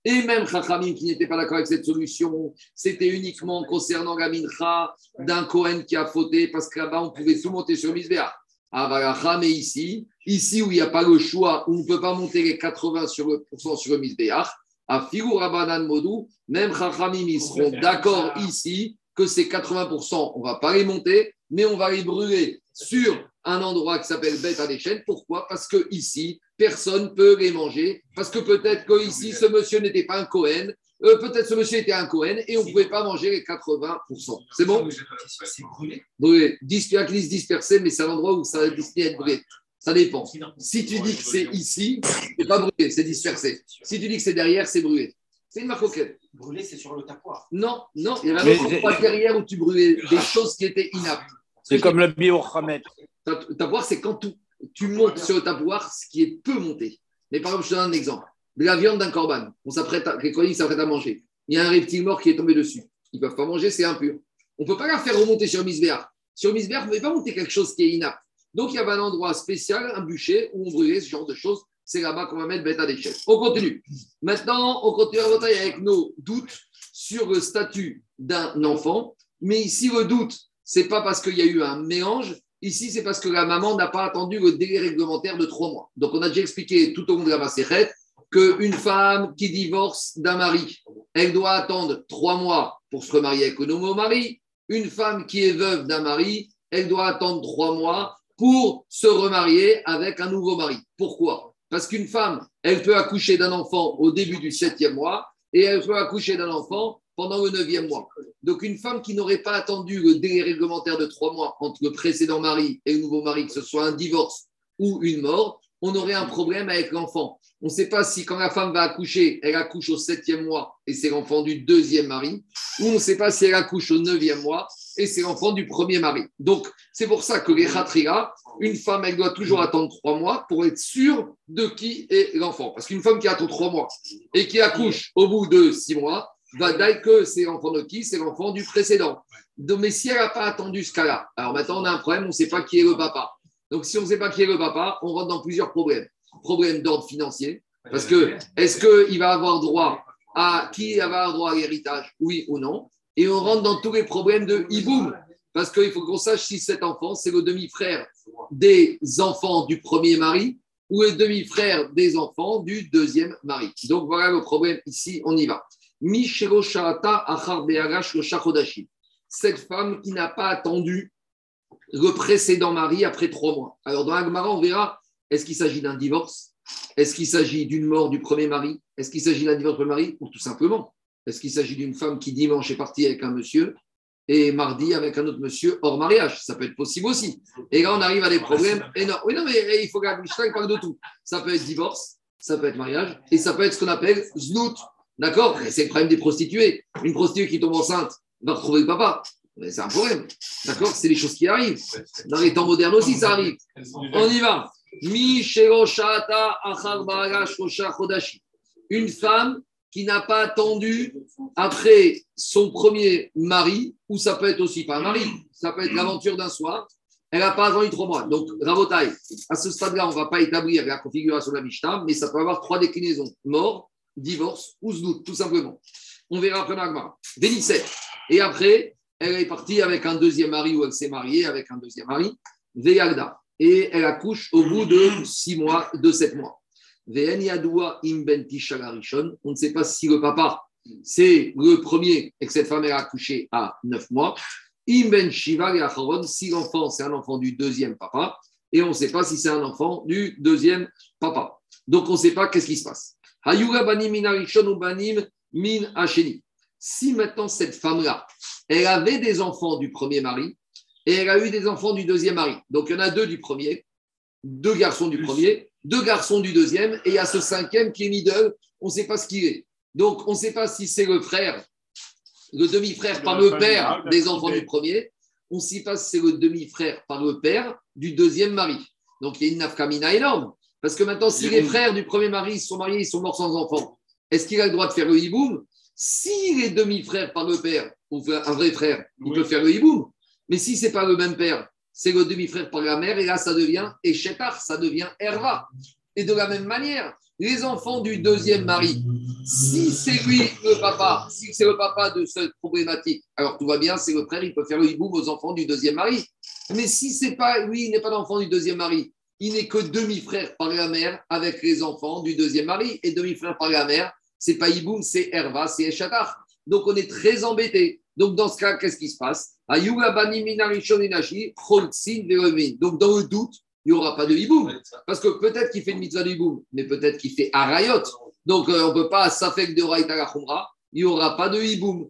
et même Chachamim qui n'était pas d'accord avec cette solution, c'était uniquement concernant la mincha d'un Kohen qui a fauté, parce que là-bas, on pouvait tout monter sur Misbéa. Ah, mais ici, ici où il n'y a pas le choix, où on ne peut pas monter les 80% sur le, sur le Misbéach, à Figur Rabanan Modou, même Chachamim, ils seront d'accord ici que ces 80%, on ne va pas les monter, mais on va les brûler sur un endroit qui s'appelle Bête à l'échelle. Pourquoi? Parce que ici, personne ne peut les manger. Parce que peut-être que ici, ce monsieur n'était pas un Cohen. Euh, peut-être ce monsieur était un Cohen et on ne pouvait pas manger les 80%. C'est bon? C'est brûlé? Dispersé, mais c'est un endroit où ça a destiné à être brûlé. Ça dépend. Si tu dis que c'est ici, c'est pas brûlé, c'est dispersé. Si tu dis que c'est derrière, c'est brûlé. C'est une marque auquel. Brûlé, c'est sur le tapoir. Non, non, il y avait un endroit derrière où tu brûlais des choses qui étaient inaptes. C'est comme le biochamet. Ta- Tapoir, c'est quand tu, tu montes sur le tapoir, ce qui est peu monté. Mais par exemple, je te donne un exemple. De la viande d'un corban, on s'apprête à, les Kohanim s'apprêtent à manger. Il y a un reptile mort qui est tombé dessus. Ils ne peuvent pas manger, c'est impur. On ne peut pas la faire remonter sur Misbéar. Sur Misbéar, vous ne pouvez pas monter quelque chose qui est inapte. Donc, il y avait un endroit spécial, un bûcher, où on brûlait ce genre de choses. C'est là-bas qu'on va mettre à déchets. On continue. Maintenant, on continue à bataille avec nos doutes sur le statut d'un enfant. Mais ici, le doute, c'est pas parce qu'il y a eu un mélange. Ici, c'est parce que la maman n'a pas attendu le délai réglementaire de trois mois. Donc, on a déjà expliqué tout au long de la Masséchette qu'une femme qui divorce d'un mari, elle doit attendre trois mois pour se remarier avec un nouveau mari. Une femme qui est veuve d'un mari, elle doit attendre trois mois pour se remarier avec un nouveau mari. Pourquoi? Parce qu'une femme, elle peut accoucher d'un enfant au début du septième mois et elle peut accoucher d'un enfant pendant le neuvième mois. Donc, une femme qui n'aurait pas attendu le délai réglementaire de trois mois entre le précédent mari et le nouveau mari, que ce soit un divorce ou une mort, on aurait un problème avec l'enfant. On ne sait pas si quand la femme va accoucher, elle accouche au septième mois et c'est l'enfant du deuxième mari, ou on ne sait pas si elle accouche au neuvième mois et c'est l'enfant du premier mari. Donc, c'est pour ça que les khatriga, une femme, elle doit toujours attendre trois mois pour être sûre de qui est l'enfant. Parce qu'une femme qui attend trois mois et qui accouche au bout de six mois, va dire que c'est l'enfant de qui? C'est l'enfant du précédent. Mais si elle n'a pas attendu ce cas-là, alors maintenant on a un problème, on ne sait pas qui est le papa. Donc si on ne sait pas qui est le papa, on rentre dans plusieurs problèmes. Problème d'ordre financier, parce que est-ce qu'il va avoir droit à qui va avoir droit à l'héritage, oui ou non? Et on rentre dans tous les problèmes de hiboum, parce qu'il faut qu'on sache si cet enfant, c'est le demi-frère des enfants du premier mari ou le demi-frère des enfants du deuxième mari. Donc voilà le problème ici, on y va. Cette femme qui n'a pas attendu le précédent mari après trois mois. Alors dans l'Agmara, on verra, est-ce qu'il s'agit d'un divorce? Est-ce qu'il s'agit d'une mort du premier mari? Est-ce qu'il s'agit d'un divorce du premier mari? Ou tout simplement, est-ce qu'il s'agit d'une femme qui dimanche est partie avec un monsieur et mardi avec un autre monsieur hors mariage Ça peut être possible aussi. Et là, on arrive à des problèmes énormes. Oui, non, mais eh, il faut la Mishnah parle de tout. Ça peut être divorce, ça peut être mariage, et ça peut être ce qu'on appelle znout. D'accord? C'est le problème des prostituées. Une prostituée qui tombe enceinte va retrouver le papa. C'est un problème. D'accord? C'est des choses qui arrivent. Dans les temps modernes aussi, ça arrive. On y va. Une femme qui n'a pas attendu après son premier mari, ou ça peut être aussi pas un mari, ça peut être l'aventure d'un soir, elle n'a pas attendu trois mois. Donc, Rabotai, à ce stade-là, on ne va pas établir la configuration de la Mishnah, mais ça peut avoir trois déclinaisons mort, divorce ou znout, tout simplement. On verra après Nagmar. Vénissette. Et après, elle est partie avec un deuxième mari ou elle s'est mariée avec un deuxième mari, Veyagda. Et elle accouche au bout de six mois, de sept mois. Ben. On ne sait pas si le papa, c'est le premier et que cette femme elle a accouché à neuf mois. Im ben shiva et si l'enfant c'est un enfant du deuxième papa, et on ne sait pas si c'est un enfant du deuxième papa. Donc on ne sait pas qu'est-ce qui se passe. Hayuga banim ou banim min hasheni. Si maintenant cette femme-là, elle avait des enfants du premier mari et elle a eu des enfants du deuxième mari. Donc il y en a deux du premier, deux garçons du premier, deux garçons du deuxième, et il y a ce cinquième qui est middle, on ne sait pas ce qu'il est. Donc on ne sait pas si c'est le frère, le demi-frère par le père des enfants du premier, on ne sait pas si c'est le demi-frère par le père du deuxième mari. Donc il y a une nafkamina énorme. Parce que maintenant, si les frères du premier mari sont mariés, ils sont morts sans enfants, est-ce qu'il a le droit de faire le hiboum? Si les demi-frères par le père, ou un vrai frère, il peut faire le hiboum. Mais si c'est pas le même père, c'est le demi-frère par la mère, et là, ça devient Eshetar, ça devient Herva. Et de la même manière, les enfants du deuxième mari, si c'est lui le papa, si c'est le papa de cette problématique, alors tout va bien, c'est le frère, il peut faire le hiboum aux enfants du deuxième mari. Mais si c'est pas lui, il n'est pas l'enfant du deuxième mari, il n'est que demi-frère par la mère avec les enfants du deuxième mari. Et demi-frère par la mère, c'est pas Iboum, c'est Herva, c'est Eshatar. Donc on est très embêté. Donc dans ce cas, qu'est-ce qui se passe? Donc dans le doute, il n'y aura pas de Iboum. Parce que peut-être qu'il fait une mitzvah de Iboum, mais peut-être qu'il fait Arayot. Donc euh, on ne peut pas s'affecter de Raïta Il n'y aura pas de Iboum.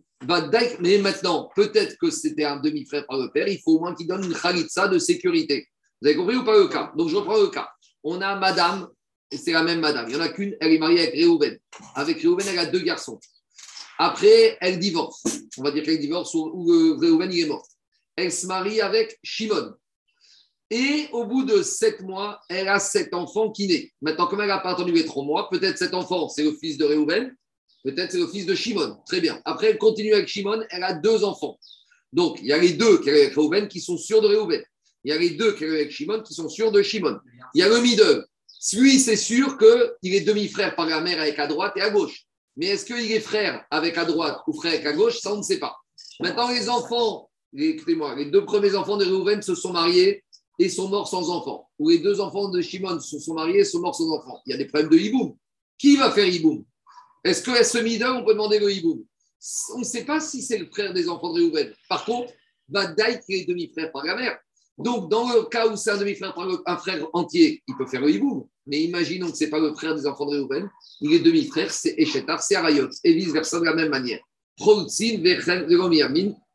Mais maintenant, peut-être que c'était un demi-frère par le père, il faut au moins qu'il donne une khalitsa de sécurité. Vous avez compris ou pas le cas Donc je reprends le cas. On a madame, et c'est la même madame. Il n'y en a qu'une, elle est mariée avec Réhouven. Avec Réhouven, elle a deux garçons. Après, elle divorce. On va dire qu'elle divorce ou Réhouven, il est mort. Elle se marie avec Shimon. Et au bout de sept mois, elle a sept enfants qui naissent. Maintenant, comme elle n'a pas attendu les trois mois, peut-être cet enfant, c'est le fils de Réhouven, peut-être c'est le fils de Shimon. Très bien. Après, elle continue avec Shimon, elle a deux enfants. Donc, il y a les deux qui avec Réhouven qui sont sûrs de Réhouven. Il y a les deux qui avec Shimon qui sont sûrs de Shimon. Il y a le middle. Lui, c'est sûr qu'il est demi-frère par la mère avec à droite et à gauche. Mais est-ce qu'il est frère avec à droite ou frère avec à gauche Ça, on ne sait pas. Maintenant, les enfants, écoutez-moi, les deux premiers enfants de Réhouven se sont mariés et sont morts sans enfants. Ou les deux enfants de Shimon se sont mariés et sont morts sans enfants. Il y a des problèmes de hiboum. Qui va faire hiboum? Est-ce que ce middle, on peut demander le hiboum? On ne sait pas si c'est le frère des enfants de Réhouven. Par contre, Vadaï qui est demi-frère par la mère. Donc, dans le cas où c'est un demi-frère par un frère entier, il peut faire le hiboum. Mais imaginons que ce n'est pas le frère des enfants de Réhouven, il est demi-frère, c'est Echetar, c'est Arayot, et vice-versa de la même manière.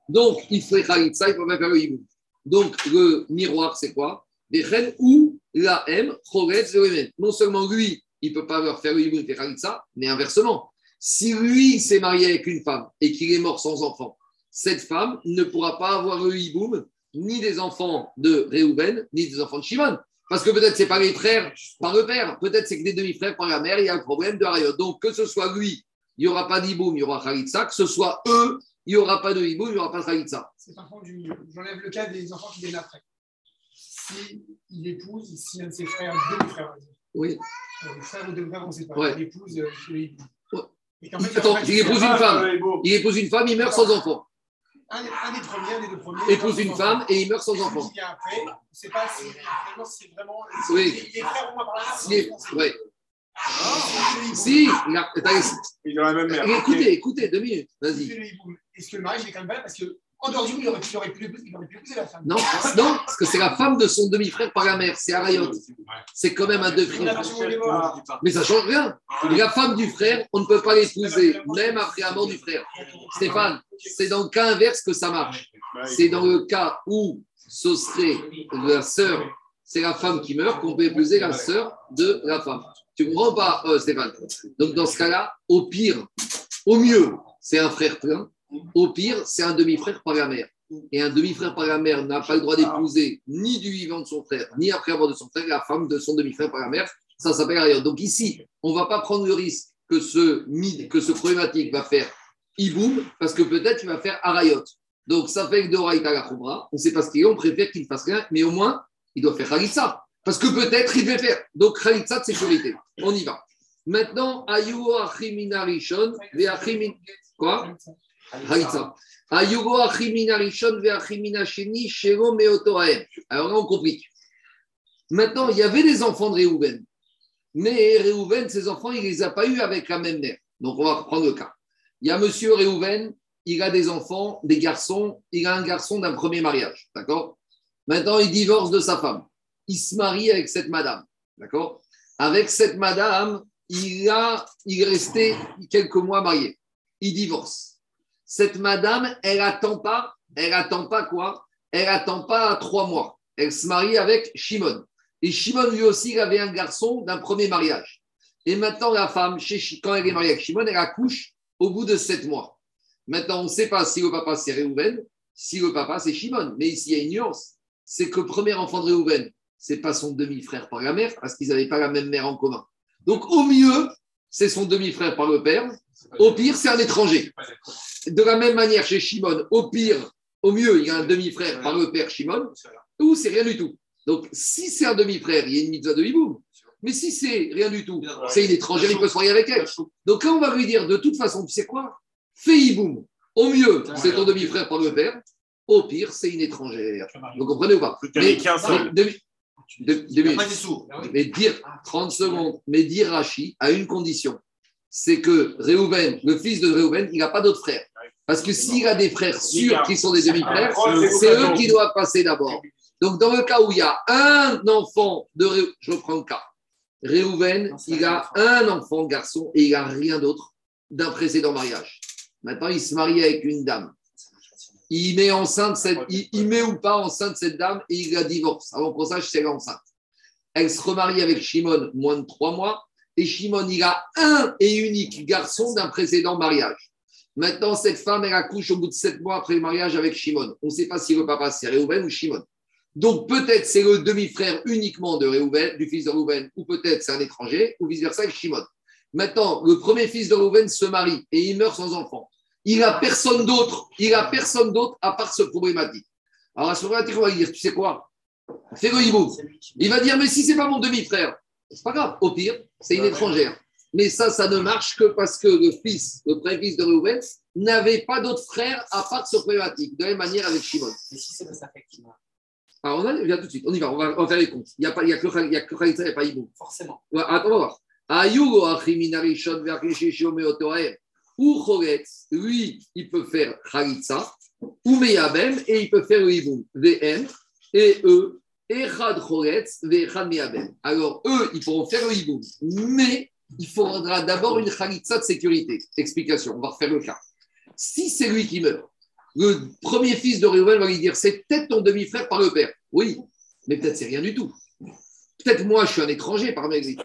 Donc, il Khalitsa, il peut pas faire le. Donc, le miroir, c'est quoi? Vechen ou la M, Non seulement lui, il ne peut pas leur faire le hiboum, il fait mais inversement. Si lui s'est marié avec une femme et qu'il est mort sans enfant, cette femme ne pourra pas avoir le hiboum ni des enfants de Réhouven, ni des enfants de Shimon. Parce que peut-être c'est pas les frères par le père, peut-être c'est que des demi-frères par la mère, il y a un problème de Harayot. Donc que ce soit lui, il n'y aura pas d'Iboum, il y aura Khalitsa, que ce soit eux, il n'y aura pas de Iboum, il n'y aura pas de Khalitsa. C'est un point du milieu. J'enlève le cas des enfants qui viennent après. Si il épouse, si un de ses frères, demi-frères, oui. Euh, frère ou demi-frère, on ne sait pas, ouais. il épouse euh. En fait, Attends, il épouse une femme, il épouse une femme, il meurt sans enfant un, un, des premiers, un des deux premiers. Épouse une femme et il meurt sans enfant. Qui vient après, on ne sait pas si finalement c'est vraiment. Oui. Les frères ont par là. Si, oui. Si, il a, il a la même mère. Écoutez, écoutez, deux minutes, vas-y. Est-ce que le mariage est quand même valable Parce que Non, non, parce que c'est la femme de son demi-frère par la mère, c'est Arayot. C'est quand même un deux frères. Mais ça ne change rien. La femme du frère, on ne peut pas l'épouser, même après la mort du frère. Stéphane, c'est dans le cas inverse que ça marche. C'est dans le cas où ce serait la sœur, c'est la femme qui meurt, qu'on peut épouser la sœur de la femme. Tu comprends pas, euh, Stéphane? Donc dans ce cas-là, au pire, au mieux, c'est un frère plein. Au pire, c'est un demi-frère par la mère. Et un demi-frère par la mère n'a pas le droit d'épouser ni du vivant de son frère, ni après avoir de son frère, la femme de son demi-frère par la mère. Ça s'appelle ailleurs. Donc ici, on ne va pas prendre le risque que ce, que ce problématique va faire Iboum, parce que peut-être il va faire Arayot. Donc ça fait que de la On ne sait pas ce qu'il est, on préfère qu'il ne fasse rien, mais au moins, il doit faire Khalitsa. Parce que peut-être il va faire. Donc Khalitsa de sécurité. On y va. Maintenant, Alors là, on complique. Maintenant, il y avait des enfants de Réhouven. Mais Réhouven, ses enfants, il ne les a pas eus avec la même mère. Donc, on va reprendre le cas. Il y a monsieur Réhouven, il a des enfants, des garçons. Il a un garçon d'un premier mariage. D'accord? Maintenant, il divorce de sa femme. Il se marie avec cette madame. D'accord? Avec cette madame, il, a, il est resté quelques mois marié. Il divorce. Cette madame, elle attend pas, elle attend pas quoi? Elle attend pas trois mois. Elle se marie avec Shimon. Et Shimon, lui aussi, il avait un garçon d'un premier mariage. Et maintenant, la femme, quand elle est mariée avec Shimon, elle accouche au bout de sept mois. Maintenant, on ne sait pas si le papa c'est Réhouven, si le papa c'est Shimon. Mais ici, il y a une nuance. C'est que le premier enfant de Réhouven, c'est pas son demi-frère par la mère, parce qu'ils n'avaient pas la même mère en commun. Donc, au mieux, c'est son demi-frère par le père. Au pire, c'est un étranger. De la même manière, chez Shimon, au pire, au mieux, il y a un demi-frère par le père Shimon, ou c'est rien du tout. Donc, si c'est un demi-frère, il y a une mitzvah de hiboum. Mais si c'est rien du tout, c'est une étrangère, il peut se marier avec elle. Donc là, on va lui dire, de toute façon, tu sais quoi? Fais hiboum. Au mieux, c'est ton demi-frère par le père. Au pire, c'est une étrangère. Vous comprenez ou pas? Mais- dire 30 secondes, mais dire Rachi à une condition, c'est que Réhouven, le fils de Réhouven, il n'a pas d'autres frères. Parce que s'il a des frères sûrs qui sont des demi-frères, c'est eux qui doivent passer d'abord. Donc, dans le cas où il y a un enfant de Réhouven, je reprends le cas. Réhouven, il a un enfant garçon et il n'a rien d'autre d'un précédent mariage. Maintenant, il se marie avec une dame. Il met enceinte cette, il, il met ou pas enceinte cette dame et il la divorce avant qu'on sache si elle est enceinte. Elle se remarie avec Shimon moins de trois mois et Shimon, il a un et unique garçon d'un précédent mariage. Maintenant, cette femme, elle accouche au bout de sept mois après le mariage avec Shimon. On ne sait pas si le papa c'est Réhouven ou Shimon. Donc peut-être c'est le demi-frère uniquement de Réhouven, du fils de Réhouven, ou peut-être c'est un étranger, ou vice-versa avec Shimon. Maintenant, le premier fils de Réhouven se marie et il meurt sans enfant. Il n'a personne d'autre, il a personne d'autre à part ce problématique. Alors à ce moment-là, on va lui dire, tu sais quoi? Fais le hibou. Il va dire, mais si c'est pas mon demi-frère, c'est pas grave. Au pire, c'est une étrangère. Mais ça, ça ne marche que parce que le fils, le premier fils de Réhouven, n'avait pas d'autres frères à part ce problématique. De la même manière avec Shimon. Mais si c'est ça fait qui. Alors, on, a, on vient tout de suite. On y va. On va, on va faire les comptes. Il n'y a, pas- il y a que il y a que Khalitza, il n'y a pas Hibou. Forcément. Ouais, Attends, on va voir. Ayugo achimina rishon ve'achishishio meotoaem. Ou choretz, lui, il peut faire Khalitza, ou meyabem, et il peut faire le. VM, et eux, echad choretz, ve'echad meyabem. Alors, eux, ils pourront faire le hibou. Mais il faudra d'abord une Khalitza de sécurité. Explication, on va refaire le cas. Si c'est lui qui meurt, le premier fils de Réhouven va lui dire c'est peut-être ton demi-frère par le père. Oui, mais peut-être c'est rien du tout. Peut-être moi, je suis un étranger parmi lui.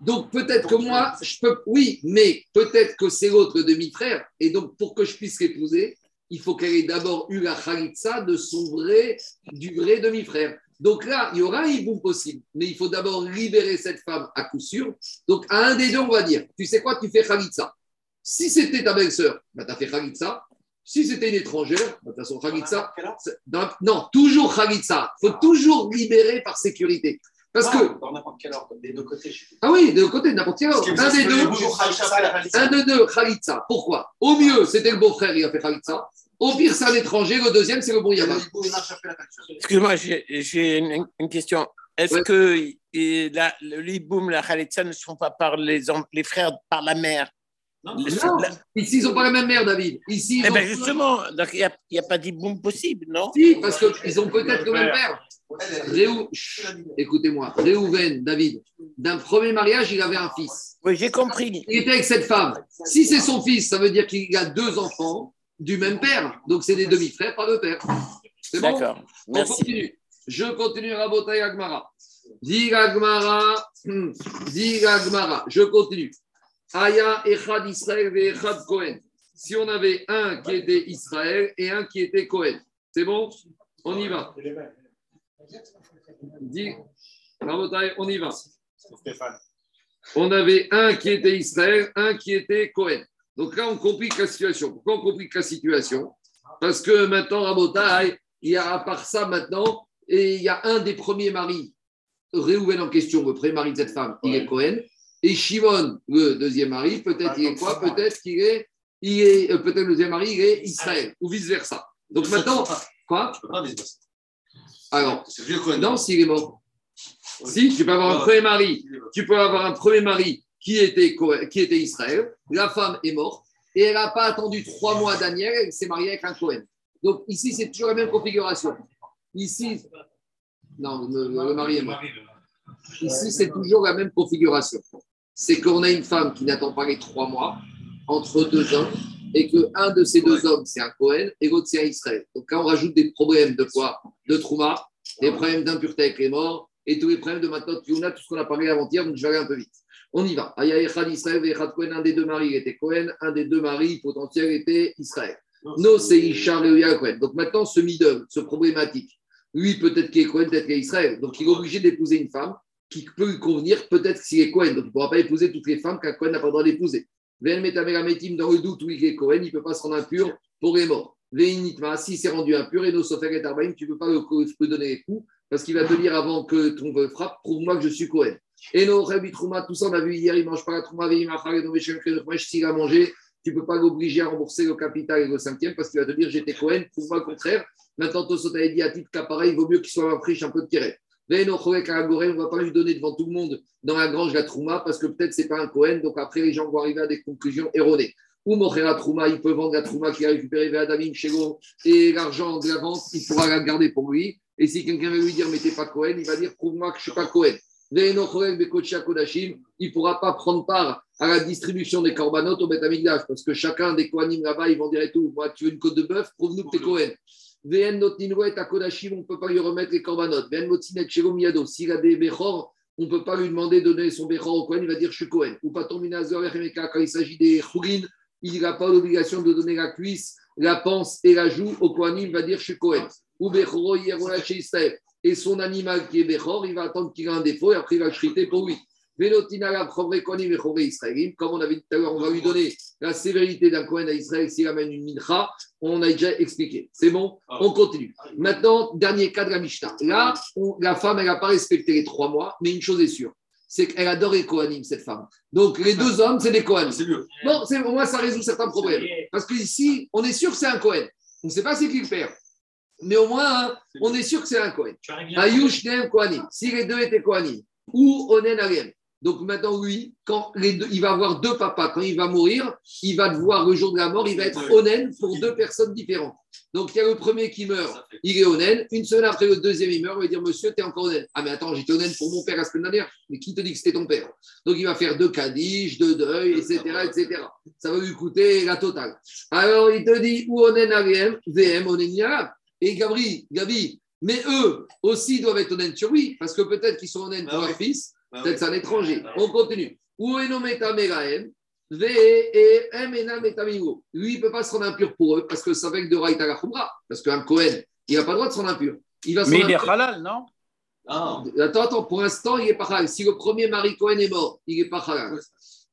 Donc peut-être que moi, je peux. Oui, mais peut-être que c'est l'autre demi-frère. Et donc pour que je puisse l'épouser, il faut qu'elle ait d'abord eu la khalitsa de son vrai, du vrai demi-frère. Donc là, il y aura un hiboum possible, mais il faut d'abord libérer cette femme à coup sûr. Donc à un des deux, on va dire, tu sais quoi, tu fais khalitsa. Si c'était ta belle-sœur, bah, tu as fait khalitsa. Si c'était une étrangère, de toute façon, khalitsa, dans- non, toujours Khalitsa. Il faut toujours libérer par sécurité. Parce que, Dans n'importe quel ordre, des deux côtés. je ah oui, de l'autre côté, n'importe quel autre. Un des deux, Toujours Khalitsa, un de deux, Khalitsa. Pourquoi? Au mieux, c'était le beau-frère, il a fait Khalitsa. Au pire, c'est un étranger. Le deuxième, c'est le bon Yama. Excuse-moi, j'ai une, une question. Est-ce Ouais. que et la, le liboum, la khalitsa ne sont pas par les, frères par la mère? Non, Les- Non, la- ici, ils n'ont pas la même mère, David. Ici, ils Eh ont- bien, justement, donc il n'y a, pas d'iboum possible, non? Si, parce qu'ils ont peut-être le même père. Chut, Écoutez-moi, Réhouven, David, d'un premier mariage, il avait un fils. Oui, j'ai compris. Il était avec cette femme. Si c'est son fils, ça veut dire qu'il a deux enfants du même père. Donc, c'est des demi-frères par le père. C'est bon D'accord. On continue. Je continue Agmara. Dig Agmara. hmm, Dig Agmara. Je continue. Aya Echad Israël et Echad Cohen. Si on avait un qui était Israël et un qui était Cohen. C'est bon? On y va. Rabotai, on y va. Stéphane. On avait un qui était Israël, un qui était Cohen. Donc là, on complique la situation. Pourquoi on complique la situation? Parce que maintenant, Rabotai, il y a à part ça maintenant, et il y a un des premiers maris, Réhouven en question, le premier mari de cette femme, il est Cohen. Et Shimon, le deuxième mari, peut-être il est quoi? Peut-être qu'il est, il est euh, peut-être le deuxième mari, il est Israël, ou vice-versa. Donc maintenant, quoi? Je peux pas. Alors, non, s'il est mort. Si, tu peux avoir un premier mari tu peux avoir un premier mari qui était, qui était Israël, la femme est morte, et elle n'a pas attendu trois mois Daniel, elle s'est mariée avec un Cohen. Donc ici, c'est toujours la même configuration. Ici, non, le, mari est mort. Ici, c'est toujours la même configuration. c'est qu'on a une femme qui n'attend pas les trois mois entre deux hommes et qu'un de ces deux hommes, c'est un Cohen et l'autre, c'est un Israël. Donc, quand on rajoute des problèmes de quoi? De Trouma, des problèmes d'impureté avec les morts et tous les problèmes de Yuna, tout ce qu'on a parlé avant-hier, donc je vais aller un peu vite. On y va. Aya Echad Israël Echad Cohen, un des deux maris était Cohen, un des deux maris potentiels était Israël. No, c'est Ishar et Cohen. Donc maintenant, ce middle, ce problématique, lui, peut-être qu'il est Cohen, peut-être qu'il est Israël. Donc il est obligé d'épouser une femme qui peut lui convenir, peut-être s'il est Cohen. Donc il ne pourra pas épouser toutes les femmes qu'un Cohen n'a pas le droit d'épouser. Ven Metamerametim, dans le doute où il est Cohen, il ne peut pas se rendre impur pour les morts. Veinitma, si c'est rendu impur, et nos et Arbaim, tu ne peux pas le donner les coups, parce qu'il va te dire avant que ton frappe, prouve-moi que je suis Cohen. Et nos Rabbi Trouma, tout ça, on a vu hier, il ne mange pas la Trouma, s'il a mangé, tu ne peux pas l'obliger à rembourser le capital et le cinquième parce qu'il va te dire j'étais Cohen, prouve-moi le contraire. Maintenant, Tosot avait dit à titre qu'appareil, il vaut mieux qu'il soit un friche un peu de Kéret. Mais non, on ne va pas lui donner devant tout le monde dans la grange la Trouma parce que peut-être c'est pas un Cohen, donc après les gens vont arriver à des conclusions erronées. Ou la Trouma, il peut vendre la Trouma qui a récupéré Adamim Chego et l'argent de la vente, il pourra la garder pour lui. Et si quelqu'un veut lui dire mais t'es pas Cohen, il va dire prouve-moi que je suis pas Cohen il ne pourra pas prendre part à la distribution des corbanotes au Beth parce que chacun des Kohanim là-bas, ils vont dire tout. Moi, tu veux une côte de bœuf, prouve-nous que tu es Kohen. VN à Kodashim, on ne peut pas lui remettre les corbanotes. VN s'il a des Bechor, on ne peut pas lui demander de donner son Bechor au Kohen, il va dire je suis Kohen. Ou pas quand il s'agit des Choulin, il n'a pas l'obligation de donner la cuisse, la panse et la joue au Kohanim, il va dire je suis Kohen. Ou Bechoro Yerola et son animal qui est Bechor, il va attendre qu'il ait un défaut et après il va chriter pour lui. Comme on avait dit tout à l'heure, on va lui donner la sévérité d'un Kohen à Israël s'il amène une mincha. On a déjà expliqué. C'est bon? On continue. Maintenant, dernier cas de la Mishnah. Là, la femme, elle n'a pas respecté les trois mois, mais une chose est sûre c'est qu'elle adore les Kohanim, cette femme. Donc, les deux hommes, c'est des Kohanim. C'est mieux. Bon, au moins, ça résout certains problèmes. Parce qu'ici, on est sûr que c'est un Kohen. On ne sait pas c'est qui le père mais au moins, hein, on est sûr que c'est un Kohen. Ayush Nem Kohanim. Si les deux étaient Kohanim, ou Onen Ariem. Donc maintenant, lui, quand les deux, il va avoir deux papas, quand il va mourir, il va devoir, le jour de la mort, il va être Onen pour deux personnes différentes. Donc il y a le premier qui meurt, il est Onen. Une semaine après, le deuxième, il meurt, il va dire Monsieur, tu es encore Onen. Ah, mais attends, j'étais Onen pour mon père la semaine dernière. Mais qui te dit que c'était ton père? Donc il va faire deux Kaddish, deux deuils, etc., etc. Ça va lui coûter la totale. Alors il te dit ou Onen VM, Onen Yarab. Et Gabri, Gabi, mais eux aussi doivent être honnêtes sur lui, parce que peut-être qu'ils sont honnêtes pour Ah leur fils, Ah peut-être oui. c'est un étranger. Ah On continue. Ou. Lui, il ne peut pas se rendre impur pour eux, parce que c'est avec de Raïta la parce qu'un Cohen, il n'a pas le droit de se rendre impur. Il va se Mais rendre il est halal, non? Ah, Attends, attends, pour l'instant, il n'est pas halal. Si le premier mari Cohen est mort, il n'est pas halal.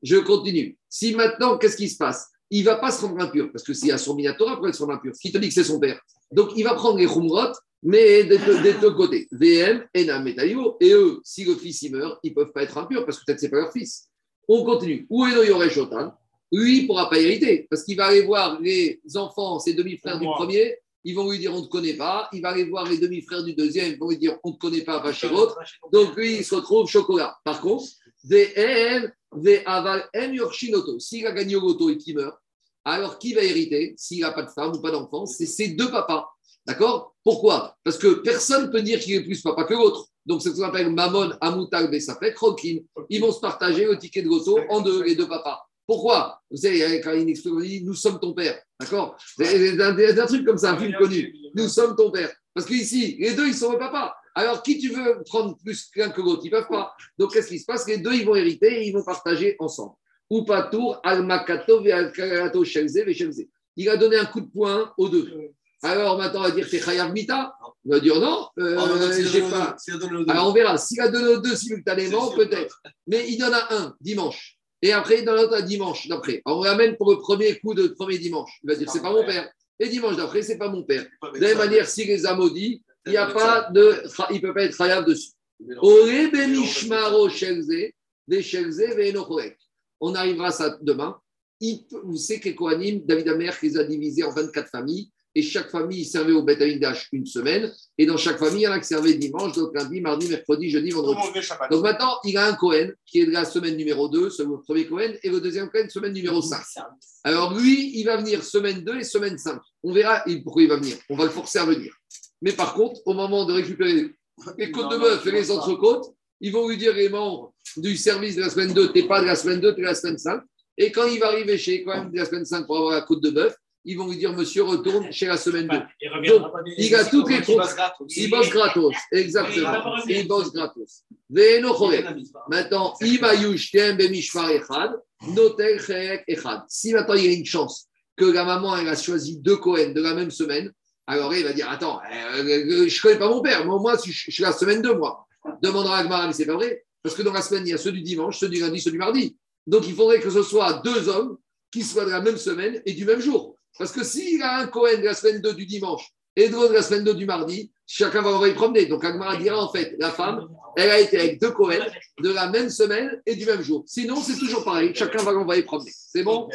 Je continue. Si maintenant, qu'est-ce qui se passe? Il ne va pas se rendre impur, parce que s'il y a son Minatora, pourquoi il se rendre impur Qui te dit que c'est son père Donc, il va prendre les Khumrot, mais des deux, côtés. VM, Enam et. Et eux, si le fils il meurt, ils ne peuvent pas être impurs, parce que peut-être ce n'est pas leur fils. On continue. Où est Yoresh Otan? Lui, il ne pourra pas hériter, parce qu'il va aller voir les enfants, ses demi-frères du premier, ils vont lui dire on ne te connaît pas. Il va aller voir les demi-frères du deuxième, ils vont lui dire on ne te connaît pas, va chez l'autre. Donc lui, il se retrouve chocolat. Par contre, VM, Aval, M Yorshinoto. S'il a gagné au loto et qu'il meurt, alors qui va hériter S'il n'a pas de femme ou pas d'enfant, c'est ses deux papas. D'accord? Pourquoi? Parce que personne ne peut dire qu'il est plus papa que l'autre. Donc c'est ce qu'on appelle Mamon, Amoutal, Bessafek, Rokin. Ils vont se partager le ticket de loto en deux, les deux papas. Pourquoi? Vous savez, quand il explique, il dit Nous sommes ton père. D'accord? C'est c'est un, c'est un truc comme ça, un film connu. Nous sommes ton père. Parce qu'ici, les deux, ils sont le papa. Alors, qui tu veux prendre plus qu'un que l'autre? Ils ne peuvent pas. Donc, qu'est-ce qui se passe? Les deux, ils vont hériter et ils vont partager ensemble. Ou Patour, Al-Makato, Al-Karato, Shelze, Veshelze. Il a donné un coup de poing aux deux. Alors, maintenant, on va dire T'es Chayav Mita? On va dire non, euh, non, j'ai pas. Alors, on verra. S'il a donné aux deux simultanément, peut-être. Mais il donne à un dimanche. Et après, il donne à l'autre un dimanche d'après. On ramène pour le premier coup de premier dimanche. Il va dire C'est pas mon père. Et dimanche d'après, c'est pas mon père. Pas De la même manière, s'il les a maudits, il n'y a Pas de. Il peut pas être khayab dessus. Ore benishmaro shelze, ve shelze. On arrivera à ça demain. Il vous savez que les Kohanim, David Amer les a divisés en 24 familles. Et chaque famille servait au Beth Amikdash une semaine. Et dans chaque famille, il y en a qui servaient dimanche, donc lundi, mardi, mercredi, jeudi, vendredi. Donc maintenant, il a un Cohen qui est de la semaine numéro 2, c'est le premier Cohen, et le deuxième Cohen, semaine numéro 5. Alors lui, il va venir semaine 2 et semaine 5. On verra il- pourquoi il va venir. On va le forcer à venir. Mais par contre, au moment de récupérer les côtes de bœuf et les entrecôtes, ils vont lui dire les membres du service de la semaine 2, tu pas de la semaine 2, tu es de la semaine 5. Et quand il va arriver chez quand même de la semaine 5 pour avoir la côte de bœuf, ils vont lui dire Monsieur, retourne chez la semaine 2. Il des- il a toutes les gratos. Il bosse gratos, exactement. Il bosse gratos. Maintenant, Echad. Si maintenant il y a une chance que la maman elle a choisi deux Cohen de la même semaine, alors il va dire Attends, euh, euh, je ne connais pas mon père, mais moi, je, je suis la semaine 2, moi. Demandera à Gmara, mais c'est pas vrai. Parce que dans la semaine, il y a ceux du dimanche, ceux du lundi, ceux du mardi. Donc il faudrait que ce soit deux hommes qui soient de la même semaine et du même jour. Parce que s'il a un Cohen de la semaine 2 du dimanche et de de la semaine 2 du mardi, chacun va envoyer promener. Donc Agmara dira en fait, la femme, elle a été avec deux Cohen de la même semaine et du même jour. Sinon, c'est toujours pareil, chacun va l'envoyer promener. C'est bon?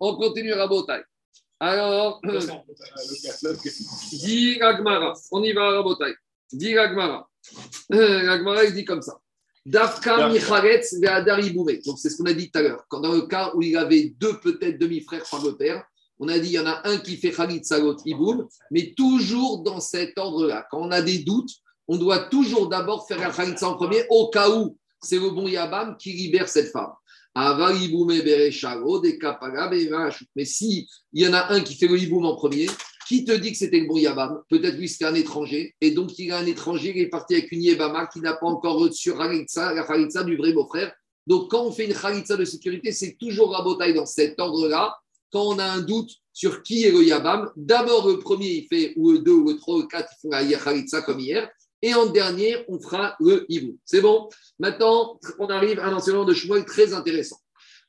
On continue à Rabotai. Alors, euh, dit Agmara, on y va à Rabotai. Dit Agmara. Agmara, il dit comme ça. Dafka. Micharetz. Donc, c'est ce qu'on a dit tout à l'heure. Quand dans le cas où il avait deux, peut-être demi-frères par le père, on a dit il y en a un qui fait Khalit Sagot Iboum, mais toujours dans cet ordre-là. Quand on a des doutes, on doit toujours d'abord faire un Khalit en premier, au cas où c'est le bon Yabam qui libère cette femme. Mais si il y en a un qui fait le Iboum en premier, qui te dit que c'était le bon Yabam? Peut-être lui c'était un étranger, et donc il a un étranger qui est parti avec une Yebama qui n'a pas encore reçu la Khalitsa du vrai beau-frère. Donc quand on fait une Khalitsa de sécurité, c'est toujours rabotaille dans cet ordre-là. Quand on a un doute sur qui est le Yabam, d'abord le premier il fait, ou le deux, ou le trois, ou le quatre, ils font la Khalitsa comme hier. Et en dernier, on fera le hibou. C'est bon? Maintenant, on arrive à un enseignement de Shmuel très intéressant.